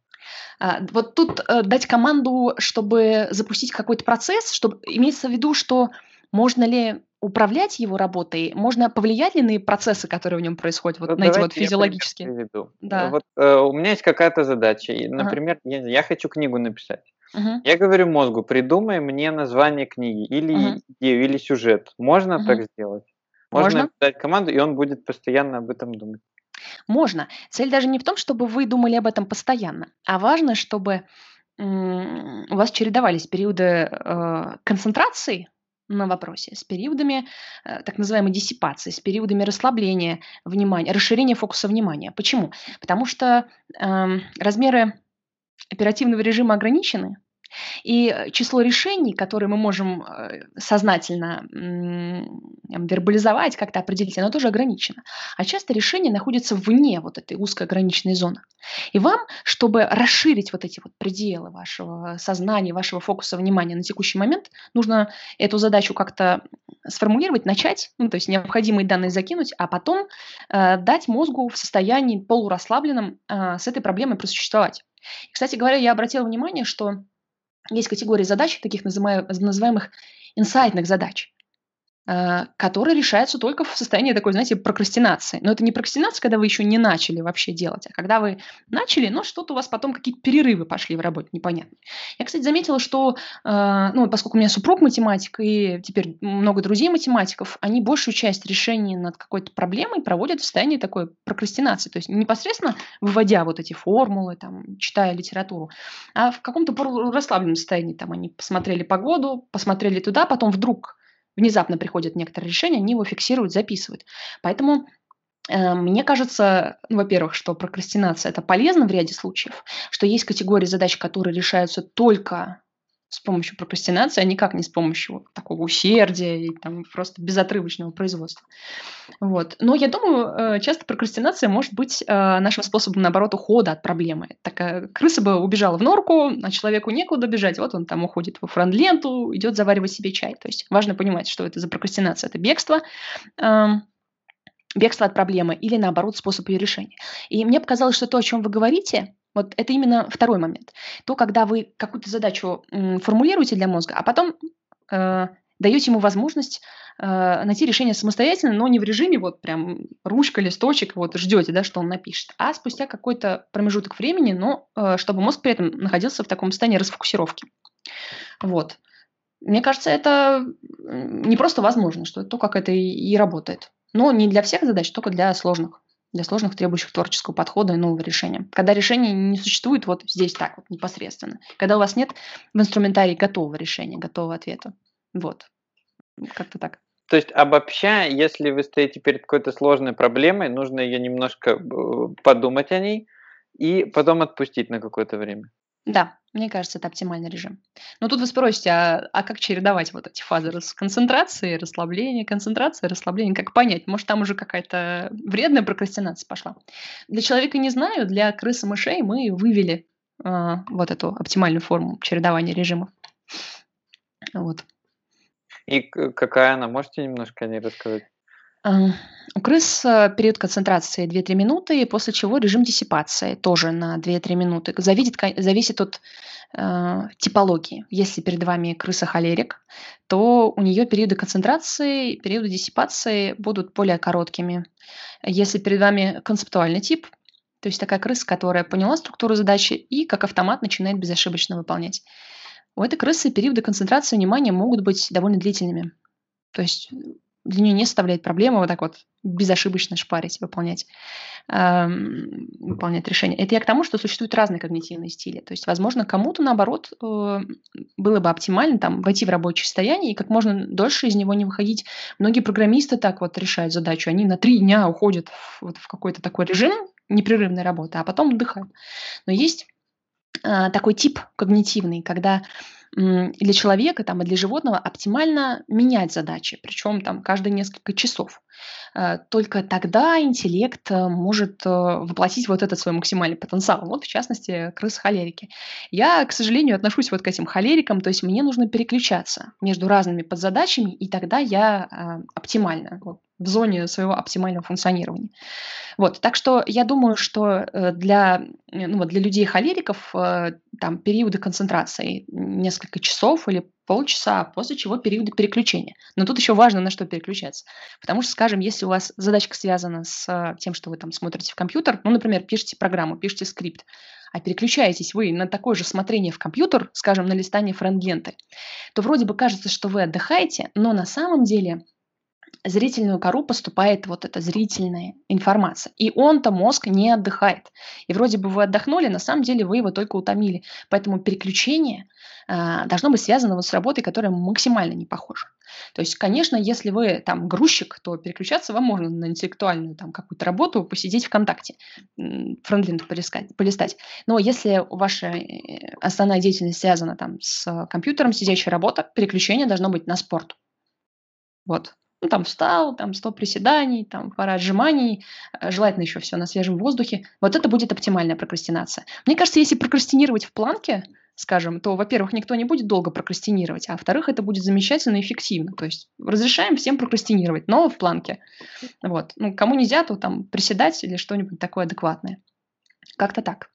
А, вот тут э, дать команду, чтобы запустить какой-то процесс, чтобы имеется в виду, что можно ли управлять его работой, можно повлиять ли на процессы, которые в нем происходят, вот, вот на эти вот физиологические. Приведу. Да. Вот э, у меня есть какая-то задача, и, например, ага. я, я хочу книгу написать. Угу. Я говорю мозгу, придумай мне название книги или угу. идею, или сюжет. Можно угу. так сделать? Можно, Можно дать команду, и он будет постоянно об этом думать. Можно. Цель даже не в том, чтобы вы думали об этом постоянно, а важно, чтобы у вас чередовались периоды э, концентрации на вопросе с периодами э, так называемой диссипации, с периодами расслабления внимания, расширения фокуса внимания. Почему? Потому что э, размеры оперативного режима ограничены, и число решений, которые мы можем э, сознательно вербализовать, как-то определить, оно тоже ограничено. А часто решения находятся вне вот этой узкой ограниченной зоны. И вам, чтобы расширить вот эти вот пределы вашего сознания, вашего фокуса внимания на текущий момент, нужно эту задачу как-то сформулировать, начать, ну, то есть необходимые данные закинуть, а потом э, дать мозгу в состоянии полурасслабленном э, с этой проблемой просуществовать. И, кстати говоря, я обратила внимание, что есть категории задач, таких называемых инсайтных задач. Э, который решается только в состоянии такой, знаете, прокрастинации. Но это не прокрастинация, когда вы еще не начали вообще делать, а когда вы начали, но что-то у вас потом какие-то перерывы пошли в работе, непонятно. Я, кстати, заметила, что, э, ну, поскольку у меня супруг математик и теперь много друзей математиков, они большую часть решений над какой-то проблемой проводят в состоянии такой прокрастинации, то есть непосредственно выводя вот эти формулы, там, читая литературу, а в каком-то расслабленном состоянии, там, они посмотрели погоду, посмотрели туда, потом вдруг внезапно приходит некоторое решение, они его фиксируют, записывают. Поэтому э, мне кажется, ну, во-первых, что прокрастинация это полезно в ряде случаев, что есть категории задач, которые решаются только с помощью прокрастинации, а никак не с помощью такого усердия и там, просто безотрывочного производства. Вот. Но я думаю, э, часто прокрастинация может быть э, нашим способом, наоборот, ухода от проблемы. Такая крыса бы убежала в норку, а человеку некуда бежать, вот он там уходит во фронт-ленту, идет заваривать себе чай. То есть важно понимать, что это за прокрастинация. Это бегство, эм, бегство от проблемы или, наоборот, способ ее решения. И мне показалось, что то, о чем вы говорите, вот это именно второй момент. То, когда вы какую-то задачу формулируете для мозга, а потом э, даете ему возможность э, найти решение самостоятельно, но не в режиме вот прям ручка, листочек, вот ждете, да, что он напишет, а спустя какой-то промежуток времени, но э, чтобы мозг при этом находился в таком состоянии расфокусировки. Вот. Мне кажется, это не просто возможно, что это то, как это и, и работает. Но не для всех задач, только для сложных для сложных, требующих творческого подхода и нового решения. Когда решение не существует вот здесь так вот непосредственно. Когда у вас нет в инструментарии готового решения, готового ответа. Вот. Как-то так. То есть, обобщая, если вы стоите перед какой-то сложной проблемой, нужно ее немножко э, подумать о ней и потом отпустить на какое-то время. Да, мне кажется, это оптимальный режим. Но тут вы спросите, а, а как чередовать вот эти фазы концентрации, расслабления, концентрации, расслабления? Как понять? Может, там уже какая-то вредная прокрастинация пошла? Для человека не знаю, для крысы мышей мы вывели э, вот эту оптимальную форму чередования режимов. Вот. И какая она? Можете немножко о ней рассказать? У крыс период концентрации 2-3 минуты, после чего режим диссипации тоже на 2-3 минуты. Зависит, зависит от э, типологии. Если перед вами крыса-холерик, то у нее периоды концентрации, периоды диссипации будут более короткими. Если перед вами концептуальный тип, то есть такая крыса, которая поняла структуру задачи и как автомат начинает безошибочно выполнять. У этой крысы периоды концентрации внимания могут быть довольно длительными. То есть для нее не составляет проблемы вот так вот безошибочно шпарить, выполнять, эм, выполнять решение. Это я к тому, что существуют разные когнитивные стили. То есть, возможно, кому-то, наоборот, э, было бы оптимально там войти в рабочее состояние и как можно дольше из него не выходить. Многие программисты так вот решают задачу. Они на три дня уходят в, вот в какой-то такой режим непрерывной работы, а потом отдыхают. Но есть э, такой тип когнитивный, когда для человека там, и для животного оптимально менять задачи, причем там каждые несколько часов. Э, только тогда интеллект э, может э, воплотить вот этот свой максимальный потенциал. Вот, в частности, крысы-холерики. Я, к сожалению, отношусь вот к этим холерикам, то есть мне нужно переключаться между разными подзадачами, и тогда я оптимально, в зоне своего оптимального функционирования. Вот, так что я думаю, что для, ну, вот для людей-холериков там периоды концентрации несколько часов или полчаса, после чего периоды переключения. Но тут еще важно, на что переключаться. Потому что, скажем, если у вас задачка связана с э, тем, что вы там смотрите в компьютер, ну, например, пишете программу, пишете скрипт, а переключаетесь вы на такое же смотрение в компьютер, скажем, на листание френд-ленты, то вроде бы кажется, что вы отдыхаете, но на самом деле зрительную кору поступает вот эта зрительная информация. И он-то, мозг, не отдыхает. И вроде бы вы отдохнули, на самом деле вы его только утомили. Поэтому переключение э, должно быть связано вот с работой, которая максимально не похожа. То есть, конечно, если вы там грузчик, то переключаться вам можно на интеллектуальную там какую-то работу, посидеть ВКонтакте, полистать, полистать. Но если ваша э, основная деятельность связана там с компьютером, сидящая работа, переключение должно быть на спорт. Вот. Ну, там встал, там 100 приседаний, там пара отжиманий, э, желательно еще все на свежем воздухе. Вот это будет оптимальная прокрастинация. Мне кажется, если прокрастинировать в планке, скажем, то, во-первых, никто не будет долго прокрастинировать, а во-вторых, это будет замечательно и эффективно. То есть разрешаем всем прокрастинировать, но в планке. Вот. Ну, кому нельзя, то там приседать или что-нибудь такое адекватное. Как-то так.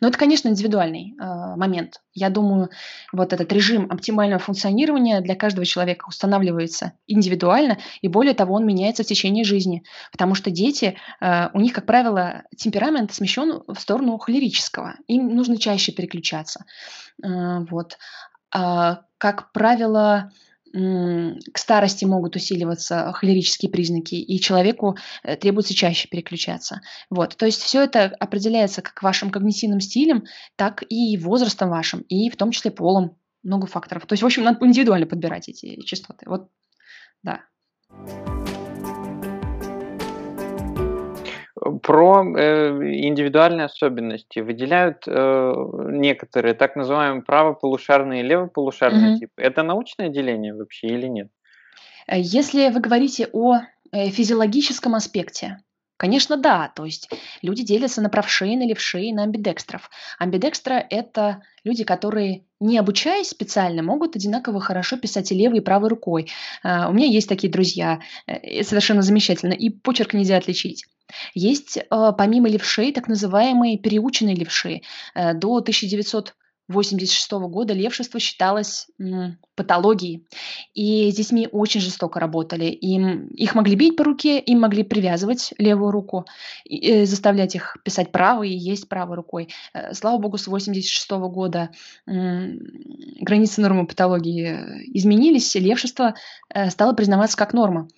Но это, конечно, индивидуальный э, момент. Я думаю, вот этот режим оптимального функционирования для каждого человека устанавливается индивидуально, и более того, он меняется в течение жизни. Потому что дети, э, у них, как правило, темперамент смещен в сторону холерического. Им нужно чаще переключаться. Э, вот. А, как правило, к старости могут усиливаться холерические признаки, и человеку э, требуется чаще переключаться. Вот. То есть все это определяется как вашим когнитивным стилем, так и возрастом вашим, и в том числе полом. Много факторов. То есть, в общем, надо индивидуально подбирать эти частоты. Вот, да. Про э, индивидуальные особенности выделяют э, некоторые так называемые правополушарные и левополушарные Мгм. типы. Это научное деление вообще или нет? Э, Если вы говорите о физиологическом аспекте, конечно, да. То есть люди делятся на правшей, на левшей, на амбидекстров. Амбидекстра– это люди, которые, не обучаясь специально, могут одинаково хорошо писать и левой, и правой рукой. У меня есть такие друзья, совершенно замечательно, и почерк нельзя отличить. Есть э, помимо левшей так называемые переученные левши. Э, До 1986 года левшество считалось патологией. И с детьми очень жестоко работали. Им, их могли бить по руке, им могли привязывать левую руку, и, э, заставлять их писать правой и есть правой рукой. Э, Слава богу, с 1986 года границы нормы патологии изменились, левшество стало признаваться как норма.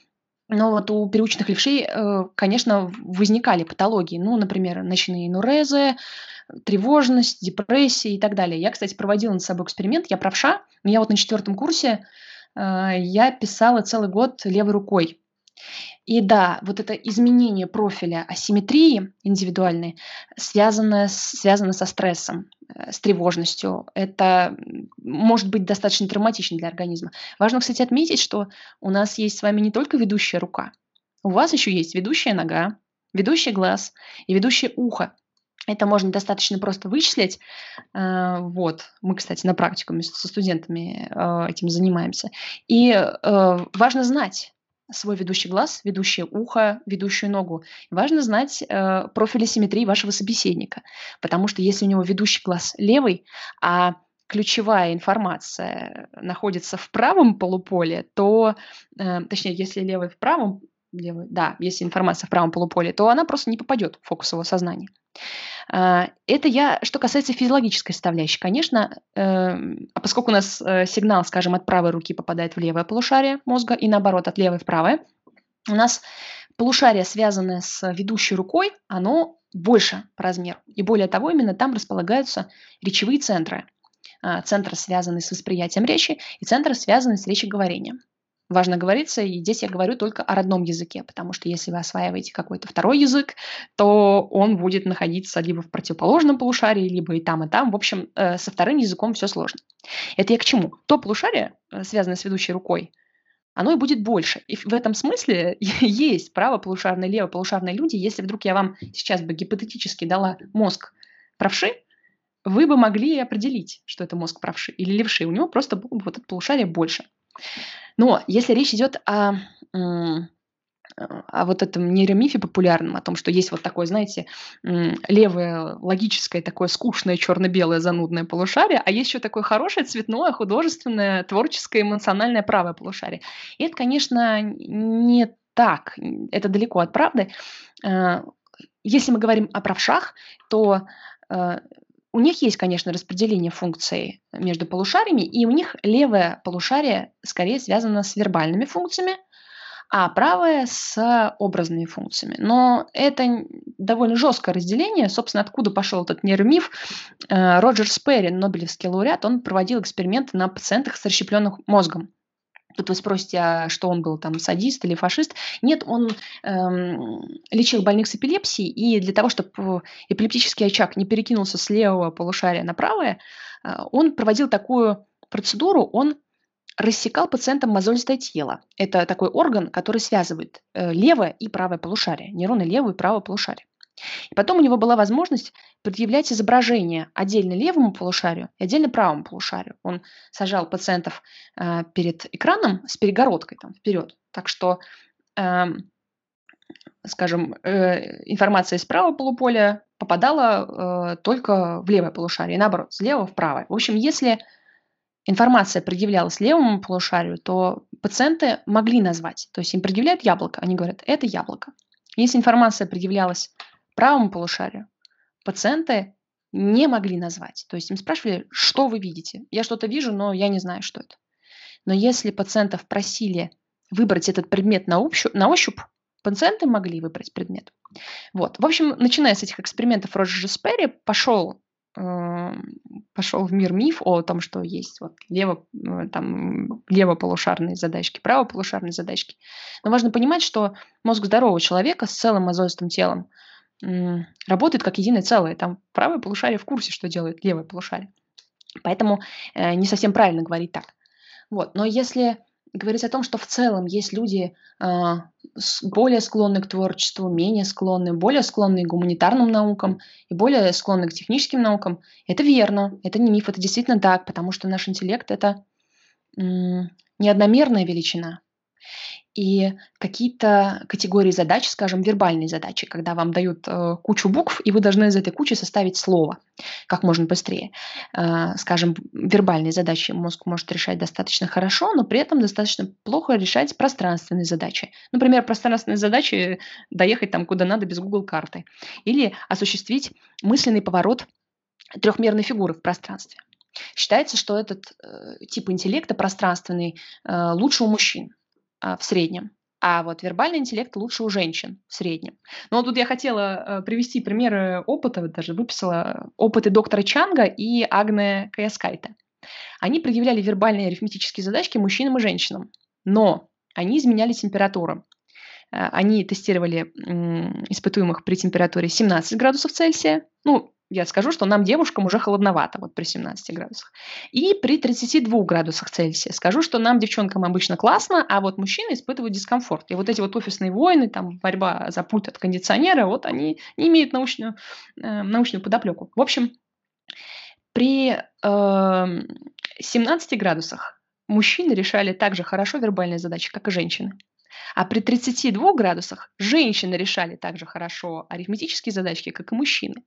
Но вот у переученных левшей, э, конечно, возникали патологии. Ну, например, ночные нурезы, тревожность, депрессия и так далее. Я, кстати, проводила над собой эксперимент. Я правша, но я вот на четвертом курсе э, я писала целый год левой рукой. И да, вот это изменение профиля асимметрии индивидуальной связано, связано со стрессом, э, с тревожностью. Это может быть достаточно травматично для организма. Важно, кстати, отметить, что у нас есть с вами не только ведущая рука, у вас еще есть ведущая нога, ведущий глаз и ведущее ухо. Это можно достаточно просто вычислить. Э, Вот. Мы, кстати, на практикуме со студентами э, этим занимаемся. И э, важно знать свой ведущий глаз, ведущее ухо, ведущую ногу. Важно знать э, профиль симметрии вашего собеседника. Потому что если у него ведущий глаз левый, а ключевая информация находится в правом полуполе, то, э, точнее, если левый в правом, левый, да, если информация в правом полуполе, то она просто не попадет в фокус его сознания. А, Это я, что касается физиологической составляющей. Конечно, эм, а поскольку у нас э, сигнал, скажем, от правой руки попадает в левое полушарие мозга и наоборот, от левой в правое, у нас полушарие, связанное с ведущей рукой, оно больше по размеру. И более того, именно там располагаются речевые центры. А, Центры, связанные с восприятием речи, и центры, связанные с речеговорением. Важно говориться, и здесь я говорю только о родном языке, потому что если вы осваиваете какой-то второй язык, то он будет находиться либо в противоположном полушарии, либо и там, и там. В общем, э, со вторым языком все сложно. Это я к чему? То полушарие, э, связанное с ведущей рукой, оно и будет больше. И в этом смысле есть правополушарные, левополушарные люди. Если вдруг я вам сейчас бы гипотетически дала мозг правши, вы бы могли определить, что это мозг правши или левши. У него просто было бы вот это полушарие больше. Но если речь идет о, о вот этом нейромифе популярном, о том, что есть вот такое, знаете, левое логическое такое скучное черно-белое занудное полушарие, а есть еще такое хорошее цветное, художественное, творческое, эмоциональное правое полушарие. И это, конечно, не так, это далеко от правды. Э, Если мы говорим о правшах, то э, у них есть, конечно, распределение функций между полушариями, и у них левое полушарие скорее связано с вербальными функциями, а правое с образными функциями. Но это довольно жесткое разделение. Собственно, откуда пошел этот нейромиф? Э, Роджер Сперри, Нобелевский лауреат, он проводил эксперименты на пациентах с расщепленным мозгом. Тут вы спросите, а что он был там, садист или фашист? Нет, он эм, лечил больных с эпилепсией, и для того, чтобы эпилептический очаг не перекинулся с левого полушария на правое, э, он проводил такую процедуру, он рассекал пациентам мозолистое тело. Это такой орган, который связывает э, левое и правое полушарие, нейроны левого и правого полушария. И потом у него была возможность предъявлять изображение отдельно левому полушарию и отдельно правому полушарию. Он сажал пациентов э, перед экраном с перегородкой там вперед. Так что эм, скажем, э, информация из правого полуполя попадала э, только в левое полушарие, и наоборот, с левого в правое. В общем, если информация предъявлялась левому полушарию, то пациенты могли назвать. То есть им предъявляют яблоко, они говорят, это яблоко. Если информация предъявлялась правому полушарию, пациенты не могли назвать. То есть им спрашивали, что вы видите. Я что-то вижу, но я не знаю, что это. Но если пациентов просили выбрать этот предмет на ощупь, на ощупь пациенты могли выбрать предмет. Вот. В общем, начиная с этих экспериментов Роджера Сперри, пошел э, пошел в мир миф о том, что есть вот лево, э, там, левополушарные задачки, правополушарные задачки. Но важно понимать, что мозг здорового человека с целым мозолистым телом работает как единое целое. Там правое полушарие в курсе, что делает левое полушарие. Поэтому э, не совсем правильно говорить так. Вот. Но если говорить о том, что в целом есть люди э, более склонны к творчеству, менее склонны, более склонны к гуманитарным наукам и более склонны к техническим наукам, это верно, это не миф, это действительно так, потому что наш интеллект это э, неодномерная величина и какие-то категории задач, скажем, вербальные задачи, когда вам дают э, кучу букв, и вы должны из этой кучи составить слово как можно быстрее. Э, скажем, вербальные задачи мозг может решать достаточно хорошо, но при этом достаточно плохо решать пространственные задачи. Например, пространственные задачи доехать там куда надо без Google карты или осуществить мысленный поворот трехмерной фигуры в пространстве. Считается, что этот э, тип интеллекта пространственный э, лучше у мужчин в среднем. А вот вербальный интеллект лучше у женщин в среднем. Но тут я хотела э, привести примеры опыта, даже выписала опыты доктора Чанга и Агне Каяскайта. Они предъявляли вербальные арифметические задачки мужчинам и женщинам, но они изменяли температуру. Э, они тестировали испытуемых при температуре 17 градусов Цельсия, ну, я скажу, что нам, девушкам, уже холодновато вот при 17 градусах. И при 32 градусах Цельсия скажу, что нам, девчонкам, обычно классно, а вот мужчины испытывают дискомфорт. И вот эти вот офисные войны, там, борьба за пульт от кондиционера, вот они не имеют научную, э, научную подоплеку. В общем, при э, 17 градусах мужчины решали так же хорошо вербальные задачи, как и женщины. А при 32 градусах женщины решали так же хорошо арифметические задачки, как и мужчины.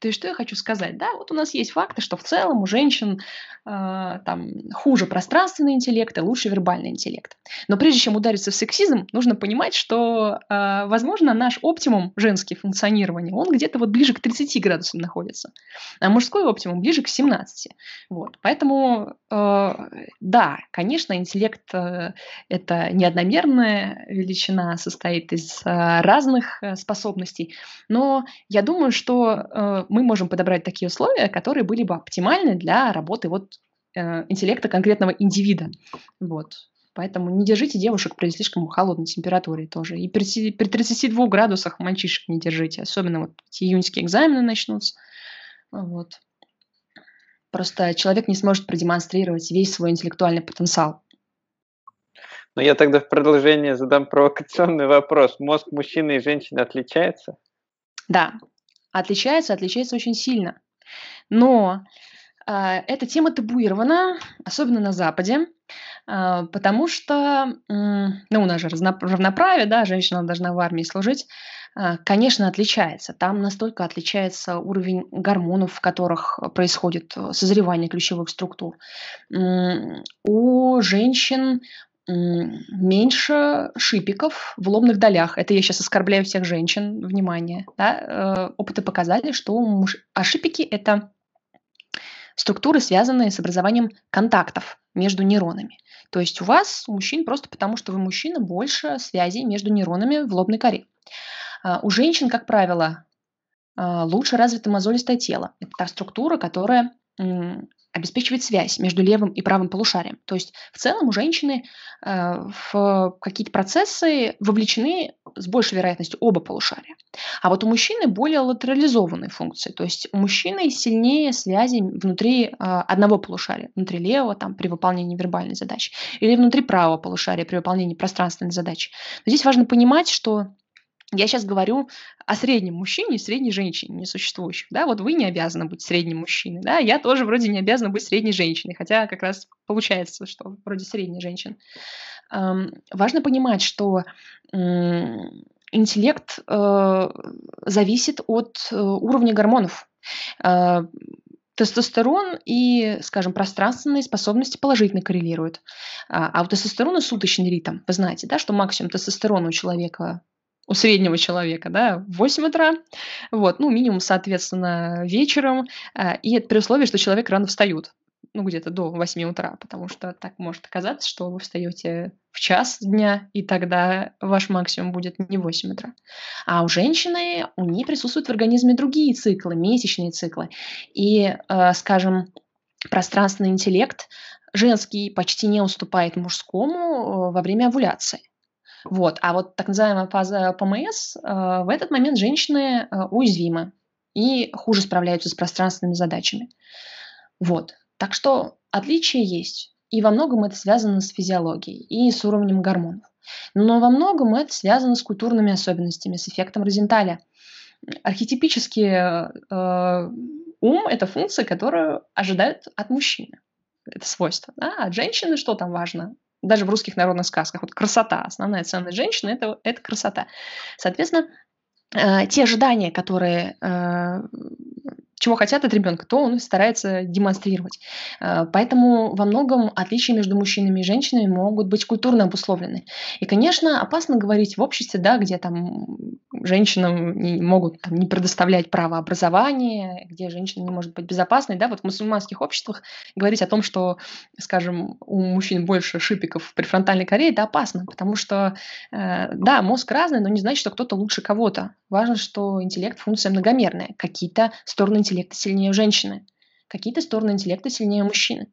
То есть что я хочу сказать? Да, вот у нас есть факты, что в целом у женщин э, там хуже пространственный интеллект и лучше вербальный интеллект. Но прежде чем удариться в сексизм, нужно понимать, что, э, возможно, наш оптимум женский функционирования, он где-то вот ближе к 30 градусам находится, а мужской оптимум ближе к 17. Вот. Поэтому, э, да, конечно, интеллект э, это неодномерная величина, состоит из э, разных э, способностей, но я думаю, что мы можем подобрать такие условия, которые были бы оптимальны для работы вот э, интеллекта конкретного индивида. Вот. Поэтому не держите девушек при слишком холодной температуре тоже. И при, при 32 градусах мальчишек не держите. Особенно вот июньские экзамены начнутся. Вот. Просто человек не сможет продемонстрировать весь свой интеллектуальный потенциал. Но я тогда в продолжение задам провокационный вопрос. Мозг мужчины и женщины отличается? Да, Отличается, отличается очень сильно. Но э, эта тема табуирована, особенно на Западе, э, потому что, э, ну, у нас же равноправие, да, женщина должна в армии служить, э, конечно, отличается. Там настолько отличается уровень гормонов, в которых происходит созревание ключевых структур. У женщин меньше шипиков в лобных долях. Это я сейчас оскорбляю всех женщин, внимание. Да? Э, опыты показали, что муж... а шипики – это структуры, связанные с образованием контактов между нейронами. То есть у вас, у мужчин, просто потому что вы мужчина, больше связей между нейронами в лобной коре. А у женщин, как правило, а, лучше развито мозолистое тело. Это та структура, которая обеспечивает связь между левым и правым полушарием. То есть в целом у женщины э, в какие-то процессы вовлечены с большей вероятностью оба полушария. А вот у мужчины более латерализованные функции. То есть у мужчины сильнее связи внутри э, одного полушария, внутри левого там, при выполнении вербальной задачи, или внутри правого полушария при выполнении пространственной задачи. Но здесь важно понимать, что я сейчас говорю о среднем мужчине и средней женщине, несуществующих. Да? Вот вы не обязаны быть средним мужчиной. Да? Я тоже вроде не обязана быть средней женщиной, хотя как раз получается, что вроде средней женщины. Эм, важно понимать, что интеллект э, зависит от э, уровня гормонов. Э, тестостерон и, скажем, пространственные способности положительно коррелируют. А, а у тестостерона суточный ритм. Вы знаете, да, что максимум тестостерона у человека у среднего человека, да, в 8 утра, вот, ну, минимум, соответственно, вечером, а, и это при условии, что человек рано встает ну, где-то до 8 утра, потому что так может оказаться, что вы встаете в час дня, и тогда ваш максимум будет не 8 утра. А у женщины, у нее присутствуют в организме другие циклы, месячные циклы. И, э, скажем, пространственный интеллект женский почти не уступает мужскому э, во время овуляции. Вот. А вот так называемая фаза ПМС, э, в этот момент женщины э, уязвимы и хуже справляются с пространственными задачами. Вот. Так что отличия есть. И во многом это связано с физиологией и с уровнем гормонов. Но во многом это связано с культурными особенностями, с эффектом Розенталя. Архетипически э, ум – это функция, которую ожидают от мужчины. Это свойство. Да? От женщины что там важно? Даже в русских народных сказках. Вот красота. Основная ценность женщины это, – это красота. Соответственно, э, те ожидания, которые э, чего хотят от ребенка, то он старается демонстрировать. Э, поэтому во многом отличия между мужчинами и женщинами могут быть культурно обусловлены. И, конечно, опасно говорить в обществе, да, где там женщинам не могут там, не предоставлять право образования, где женщина не может быть безопасной. Да, вот в мусульманских обществах говорить о том, что, скажем, у мужчин больше шипиков в префронтальной коре, это опасно, потому что, э, да, мозг разный, но не значит, что кто-то лучше кого-то. Важно, что интеллект – функция многомерная. Какие-то стороны интеллекта сильнее женщины, какие-то стороны интеллекта сильнее мужчины.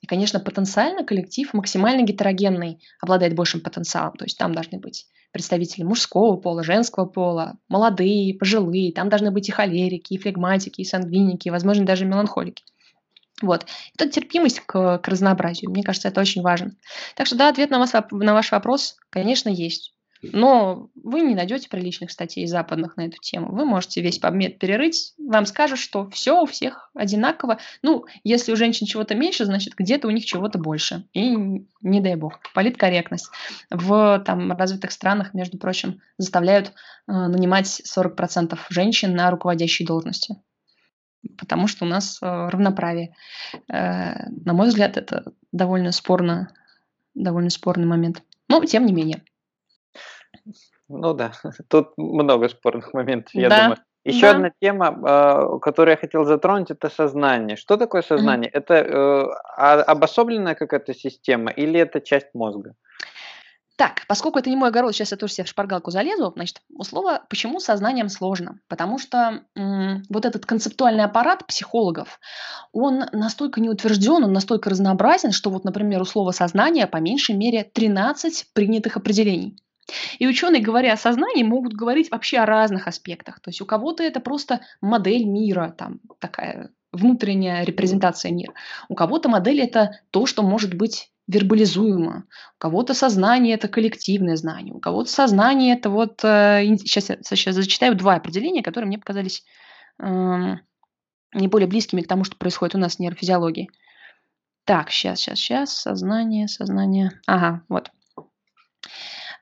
И, конечно, потенциально коллектив максимально гетерогенный, обладает большим потенциалом. То есть там должны быть представители мужского пола, женского пола, молодые, пожилые. Там должны быть и холерики, и флегматики, и сангвиники, и, возможно, даже меланхолики. Вот. Это терпимость к, к разнообразию. Мне кажется, это очень важно. Так что, да, ответ на, вас, на ваш вопрос, конечно, есть. Но вы не найдете приличных статей западных на эту тему. Вы можете весь PubMed перерыть, вам скажут, что все у всех одинаково. Ну, если у женщин чего-то меньше, значит, где-то у них чего-то больше. И не дай бог. Политкорректность. В там, развитых странах, между прочим, заставляют э, нанимать 40% женщин на руководящие должности. Потому что у нас э, равноправие. Э, на мой взгляд, это довольно спорно, довольно спорный момент. Но тем не менее. Ну да, тут много спорных моментов, я Да, думаю. Еще да. одна тема, а, которую я хотел затронуть, это сознание. Что такое сознание? Это э, а- обособленная какая-то система или это часть мозга? Так, поскольку это не мой огород, сейчас я тоже себе в шпаргалку залезу. Значит, у слова «почему сознанием сложно?» Потому что м, вот этот концептуальный аппарат психологов, он настолько неутвержден, он настолько разнообразен, что вот, например, у слова «сознание» по меньшей мере 13 принятых определений. И ученые, говоря о сознании, могут говорить вообще о разных аспектах. То есть у кого-то это просто модель мира, там такая внутренняя репрезентация мира. У кого-то модель это то, что может быть вербализуемо. У кого-то сознание это коллективное знание, у кого-то сознание это вот... сейчас я сейчас зачитаю два определения, которые мне показались эм, не более близкими к тому, что происходит у нас в нейрофизиологии. Так, сейчас, сейчас, сейчас. Сознание, сознание. Ага, вот.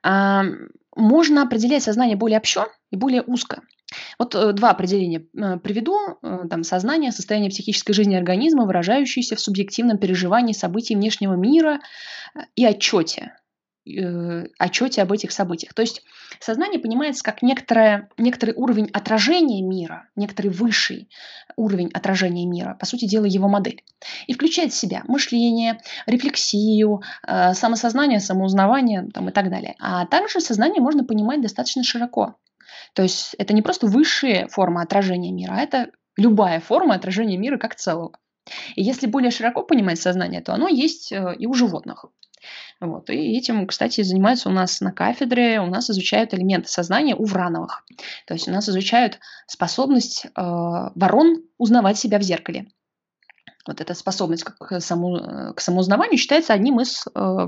Можно определять сознание более общо и более узко. Вот э, два определения э, приведу. Э, там, сознание– состояние психической жизни организма, выражающееся в субъективном переживании событий внешнего мира и отчете отчете об этих событиях. То есть сознание понимается как некоторое, некоторый уровень отражения мира, некоторый высший уровень отражения мира, по сути дела его модель. И включает в себя мышление, рефлексию, э, самосознание, самоузнавание там, и так далее. А также сознание можно понимать достаточно широко. То есть это не просто высшая форма отражения мира, а это любая форма отражения мира как целого. И если более широко понимать сознание, то оно есть э, и у животных. Вот. И этим, кстати, занимаются у нас на кафедре, у нас изучают элементы сознания у Врановых. То есть у нас изучают способность э, ворон узнавать себя в зеркале. Вот эта способность к, саму, к самоузнаванию считается одним из э,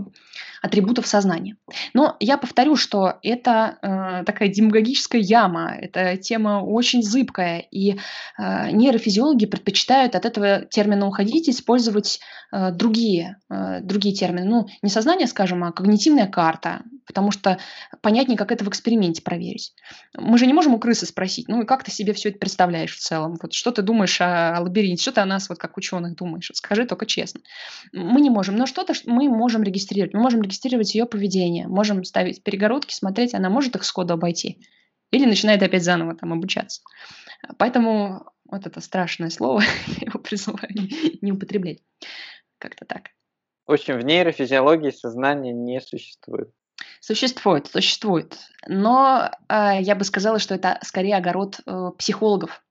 атрибутов сознания. Но я повторю, что это э, такая демагогическая яма, эта тема очень зыбкая, и э, нейрофизиологи предпочитают от этого термина уходить и использовать э, другие, э, другие термины. Ну, не сознание, скажем, а когнитивная карта, потому что понятнее, как это в эксперименте проверить. Мы же не можем у крысы спросить, ну и как ты себе все это представляешь в целом? Вот что ты думаешь о, о лабиринте? Что ты о нас, вот как ученых, думаешь? Скажи только честно. Мы не можем, но что-то мы можем регистрировать. Мы можем регистрировать ее поведение, можем ставить перегородки, смотреть, она может их сходу обойти или начинает опять заново там обучаться. Поэтому вот это страшное слово, я его призываю не употреблять. Как-то так. В общем, в нейрофизиологии сознания не существует. Существует, существует. Но э, я бы сказала, что это скорее огород э, психологов.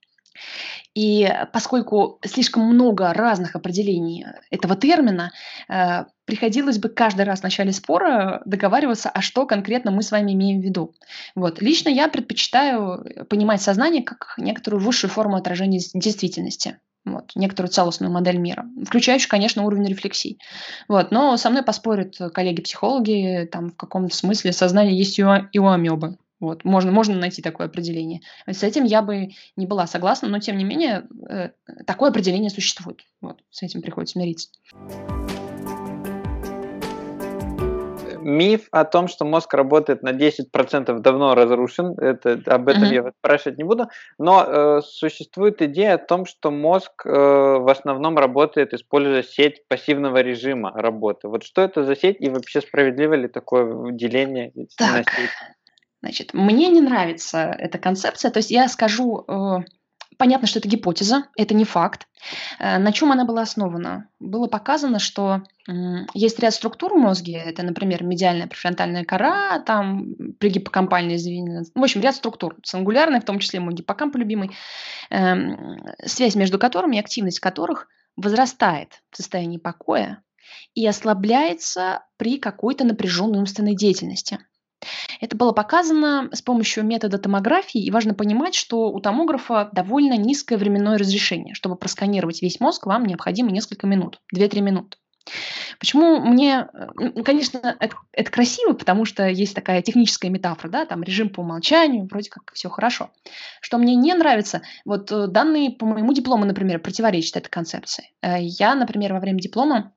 И поскольку слишком много разных определений этого термина, э, приходилось бы каждый раз в начале спора договариваться, а что конкретно мы с вами имеем в виду. Вот. Лично я предпочитаю понимать сознание как некоторую высшую форму отражения действительности вот, некоторую целостную модель мира, включающую, конечно, уровень рефлексий. Вот, но со мной поспорят коллеги-психологи, там в каком-то смысле сознание есть и у амебы. Вот, можно, можно найти такое определение. С этим я бы не была согласна, но тем не менее э, такое определение существует. Вот, с этим приходится мириться миф о том, что мозг работает на 10% давно разрушен. Это, об этом mm-hmm. я вас спрашивать не буду. Но э, существует идея о том, что мозг э, в основном работает, используя сеть пассивного режима работы. Вот что это за сеть и вообще справедливо ли такое деление так. на сеть? Значит, мне не нравится эта концепция. То есть я скажу... Э, понятно, что это гипотеза, это не факт. Э, на чем она была основана? Было показано, что есть ряд структур в мозге, это, например, медиальная префронтальная кора, там пригиппокампальные звенья, в общем, ряд структур, сингулярные, в том числе мой гиппокамп любимый, эм, связь между которыми и активность которых возрастает в состоянии покоя и ослабляется при какой-то напряженной умственной деятельности. Это было показано с помощью метода томографии, и важно понимать, что у томографа довольно низкое временное разрешение. Чтобы просканировать весь мозг, вам необходимо несколько минут, 2-3 минуты. Почему мне, ну, конечно, это, это красиво, потому что есть такая техническая метафора, да, там режим по умолчанию, вроде как все хорошо. Что мне не нравится, вот э, данные по моему диплому, например, противоречат этой концепции. Э, я, например, во время диплома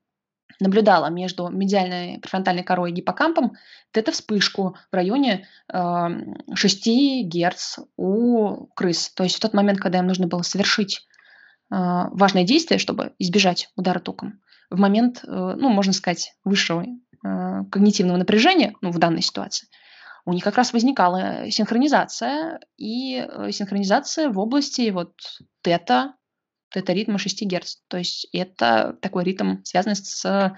наблюдала между медиальной префронтальной корой и гиппокампом тета-вспышку в районе э, 6 Гц у крыс. То есть в тот момент, когда им нужно было совершить э, важное действие, чтобы избежать удара током, в момент, э, ну, можно сказать, высшего э, когнитивного напряжения, ну, в данной ситуации, у них как раз возникала синхронизация, и э, синхронизация в области вот тета, это ритма 6 Гц. То есть это такой ритм, связанный с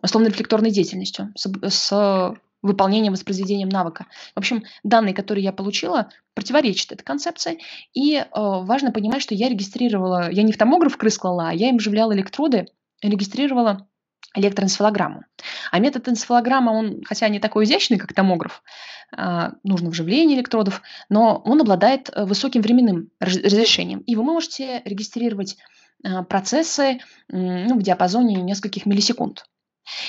условно-рефлекторной деятельностью, с, с выполнением, воспроизведением навыка. В общем, данные, которые я получила, противоречат этой концепции. И э, важно понимать, что я регистрировала, я не в томограф крыс клала, а я им вживляла электроды, регистрировала электроэнцефалограмму. А метод энцефалограмма, он, хотя не такой изящный, как томограф, э, нужно вживление электродов, но он обладает э, высоким временным разрешением. И вы можете регистрировать э, процессы ну, в диапазоне нескольких миллисекунд.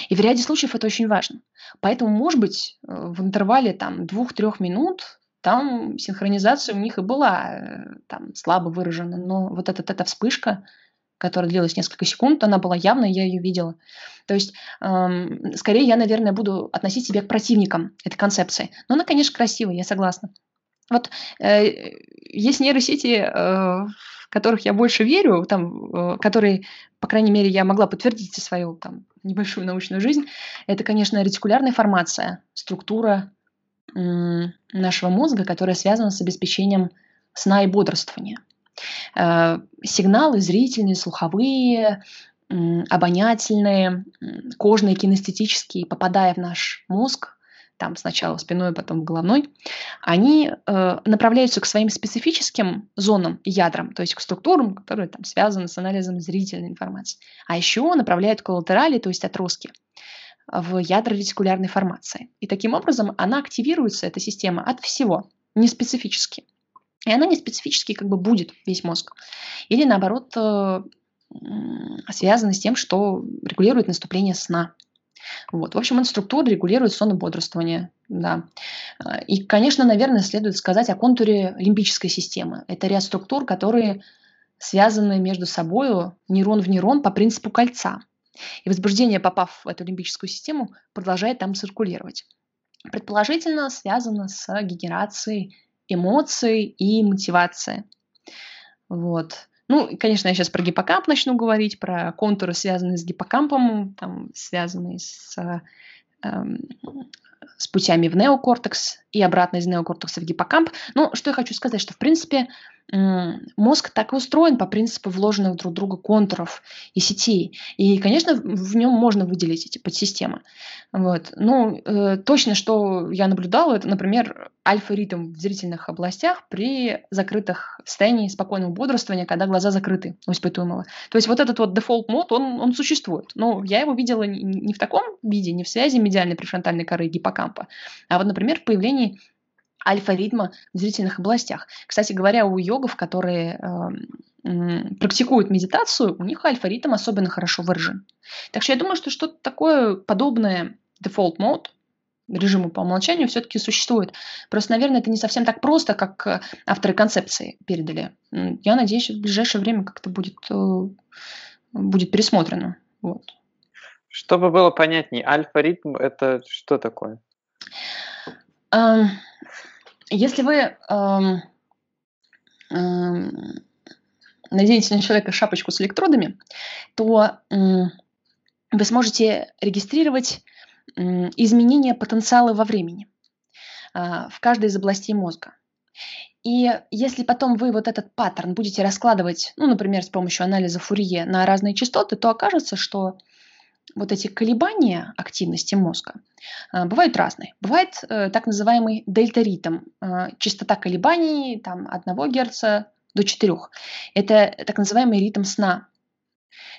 И в ряде случаев это очень важно. Поэтому, может быть, в интервале там, двух-трех минут там синхронизация у них и была там, слабо выражена, но вот эта, эта вспышка, которая длилась несколько секунд, она была явной, я ее видела. То есть, эм, скорее я, наверное, буду относить себя к противникам этой концепции. Но она, конечно, красивая, я согласна. Вот э, есть нейросети, э, в которых я больше верю, там, э, которые, по крайней мере, я могла подтвердить за свою там, небольшую научную жизнь. Это, конечно, ретикулярная формация, структура э, нашего мозга, которая связана с обеспечением сна и бодрствования. Э, сигналы зрительные, слуховые, обонятельные, кожные, кинестетические, попадая в наш мозг, там сначала спиной, потом в головной, они э, направляются к своим специфическим зонам ядрам, то есть к структурам, которые там связаны с анализом зрительной информации. А еще направляют коллатерали, то есть отростки, в ядра ретикулярной формации. И таким образом она активируется, эта система, от всего, не специфически. И она не специфически как бы будет весь мозг. Или наоборот, э, связаны с тем, что регулирует наступление сна. Вот. В общем, эта структура регулирует сон и бодрствование. Да. И, конечно, наверное, следует сказать о контуре лимбической системы. Это ряд структур, которые связаны между собой нейрон в нейрон по принципу кольца. И возбуждение, попав в эту лимбическую систему, продолжает там циркулировать. Предположительно, связано с генерацией эмоций и мотивации. Вот. Ну, конечно, я сейчас про гиппокамп начну говорить, про контуры, связанные с гиппокампом, там, связанные с, э, с путями в неокортекс и обратно из неокортекса в гиппокамп. Ну, что я хочу сказать, что, в принципе, мозг так и устроен по принципу вложенных друг друга контуров и сетей. И, конечно, в нем можно выделить эти подсистемы. Вот. Ну, э, точно, что я наблюдала, это, например, альфа-ритм в зрительных областях при закрытых состоянии спокойного бодрствования, когда глаза закрыты у испытуемого. То есть вот этот вот дефолт мод, он, он существует. Но я его видела не в таком виде, не в связи медиальной префронтальной коры гиппокампа, а вот, например, в появлении альфа-ритма в зрительных областях. Кстати говоря, у йогов, которые э, практикуют медитацию, у них альфа-ритм особенно хорошо выражен. Так что я думаю, что что-то такое подобное default mode, режиму по умолчанию все-таки существует. Просто, наверное, это не совсем так просто, как э, авторы концепции передали. Я надеюсь, в ближайшее время как-то будет, э, будет пересмотрено. Вот. Чтобы было понятнее, альфа-ритм – это что такое? Если вы эм, эм, наденете на человека шапочку с электродами, то эм, вы сможете регистрировать эм, изменения потенциала во времени э, в каждой из областей мозга. И если потом вы вот этот паттерн будете раскладывать, ну, например, с помощью анализа Фурье на разные частоты, то окажется, что вот эти колебания активности мозга э, бывают разные. Бывает э, так называемый дельта-ритм, э, частота колебаний там, 1 Гц до 4. Это так называемый ритм сна.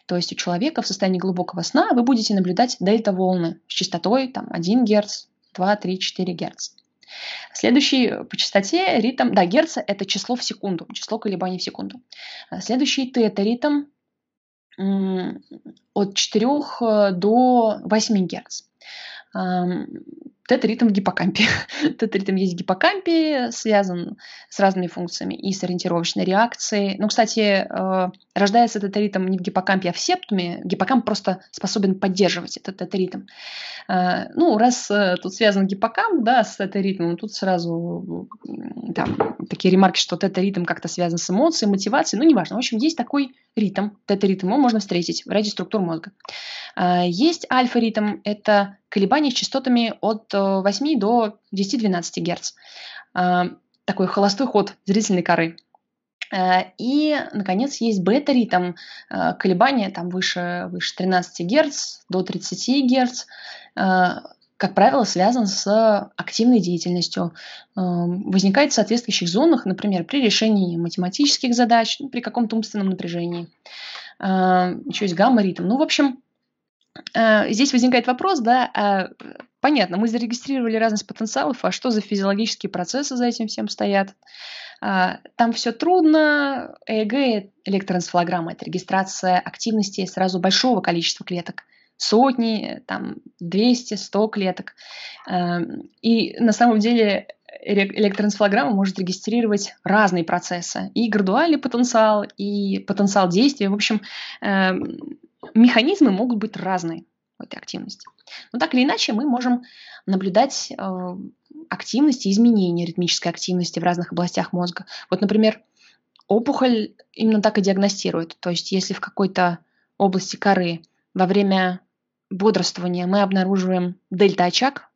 То есть у человека в состоянии глубокого сна вы будете наблюдать дельта-волны с частотой там, 1 Гц, 2, 3, 4 Гц. Следующий по частоте ритм, да, Герц – это число в секунду, число колебаний в секунду. Следующий тета-ритм от 4 э, до 8 Гц. Тета-ритм в гиппокампе. Тета-ритм есть в гиппокампе, связан с разными функциями и с ориентировочной реакцией. Ну, кстати, э, рождается тета-ритм не в гиппокампе, а в септуме. Гиппокамп просто способен поддерживать этот тета-ритм. Э, ну, раз э, тут связан гиппокамп, да, с тета-ритмом, тут сразу там, такие ремарки, что тета-ритм как-то связан с эмоцией, мотивацией, ну, неважно. В общем, есть такой ритм, тета-ритм, его можно встретить в ряде структур мозга. Есть альфа-ритм, это колебания с частотами от 8 до 10-12 Гц. Такой холостой ход зрительной коры. Э, и, наконец, есть бета-ритм, э, колебания там выше, выше 13 Гц до 30 Гц, как правило, связан с активной деятельностью. Возникает в соответствующих зонах, например, при решении математических задач, ну, при каком-то умственном напряжении. Еще есть гамма-ритм. Ну, в общем, здесь возникает вопрос, да, а, понятно, мы зарегистрировали разность потенциалов, а что за физиологические процессы за этим всем стоят? А, там все трудно. ЭЭГ, электроэнцефалограмма, это регистрация активности сразу большого количества клеток. Сотни, там 200, 100 клеток. Эм, и на самом деле электроэнцефалограмма может регистрировать разные процессы. И градуальный потенциал, и потенциал действия. В общем, эм, механизмы могут быть разные этой активности. Но так или иначе мы можем наблюдать э, активности, изменения ритмической активности в разных областях мозга. Вот, например, опухоль именно так и диагностирует. То есть если в какой-то области коры во время бодрствования мы обнаруживаем дельта-очаг,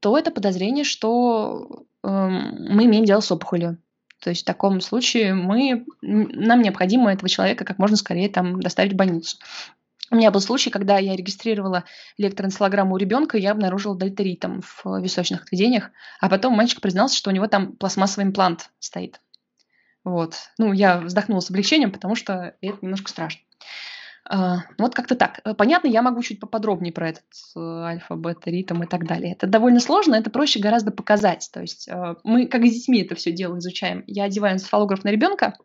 то это подозрение, что э, мы имеем дело с опухолью. То есть в таком случае мы, нам необходимо этого человека как можно скорее там доставить в больницу. У меня был случай, когда я регистрировала электроэнцефалограмму у ребенка, я обнаружила дельтаритм в височных отведениях, а потом мальчик признался, что у него там пластмассовый имплант стоит. Вот. Ну, я вздохнула с облегчением, потому что это немножко страшно. Uh, вот как-то так. Понятно, я могу чуть поподробнее про этот uh, альфа, бета, ритм и так далее. Это довольно сложно, это проще гораздо показать. То есть uh, мы, как с детьми, это все дело изучаем. Я одеваю энцефалограф на ребенка,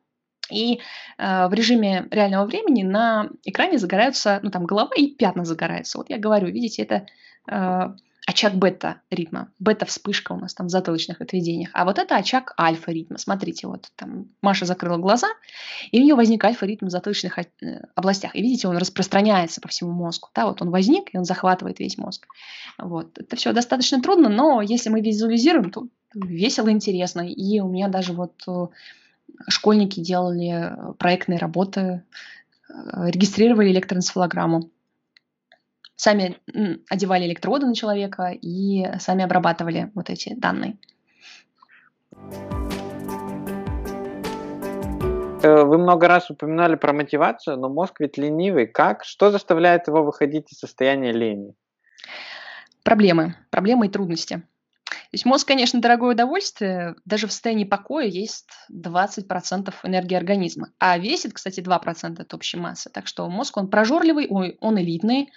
И э, в режиме реального времени на экране загораются, ну там голова и пятна загораются. Вот я говорю, видите, это э, очаг бета-ритма. Бета-вспышка у нас там в затылочных отведениях. А вот это очаг альфа-ритма. Смотрите, вот там Маша закрыла глаза, и у нее возник альфа-ритм в затылочных э, областях. И видите, он распространяется по всему мозгу. Да, вот он возник, и он захватывает весь мозг. Вот. Это все достаточно трудно, но если мы визуализируем, то весело, интересно. И у меня даже вот э, школьники делали проектные работы, э, регистрировали электроэнцефалограмму сами одевали электроды на человека и сами обрабатывали вот эти данные. Э, вы много раз упоминали про мотивацию, но мозг ведь ленивый. Как? Что заставляет его выходить из состояния лени? Проблемы. Проблемы и трудности. То есть мозг, конечно, дорогое удовольствие. Даже в состоянии покоя есть 20% энергии организма. А весит, кстати, 2% от общей массы. Так что мозг, он прожорливый, он элитный.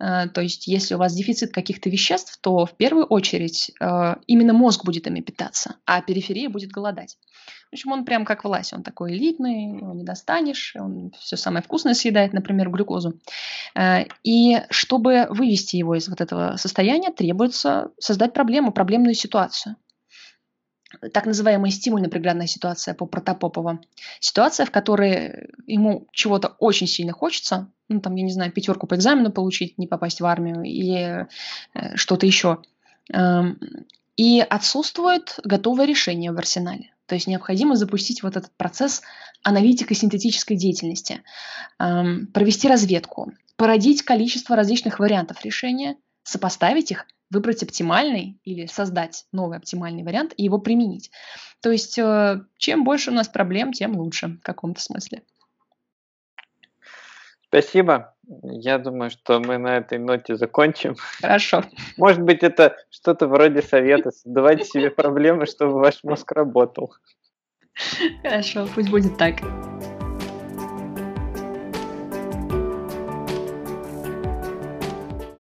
Э, то есть, если у вас дефицит каких-то веществ, то в первую очередь э, именно мозг будет ими питаться, а периферия будет голодать. В общем, он прям как власть, он такой элитный, его не достанешь, он все самое вкусное съедает, например, глюкозу. Э, и чтобы вывести его из вот этого состояния, требуется создать проблему, проблемную ситуацию так называемая стимульно-преградная ситуация по Протопопову. Ситуация, в которой ему чего-то очень сильно хочется, ну, там, я не знаю, пятерку по экзамену получить, не попасть в армию или э, что-то еще. Эм, и отсутствует готовое решение в арсенале. То есть необходимо запустить вот этот процесс аналитико-синтетической деятельности, эм, провести разведку, породить количество различных вариантов решения, сопоставить их – выбрать оптимальный или создать новый оптимальный вариант и его применить. То есть э, чем больше у нас проблем, тем лучше в каком-то смысле. Спасибо. Я думаю, что мы на этой ноте закончим. Хорошо. Может быть, это что-то вроде совета. Создавайте себе проблемы, чтобы ваш мозг работал. Хорошо, пусть будет так.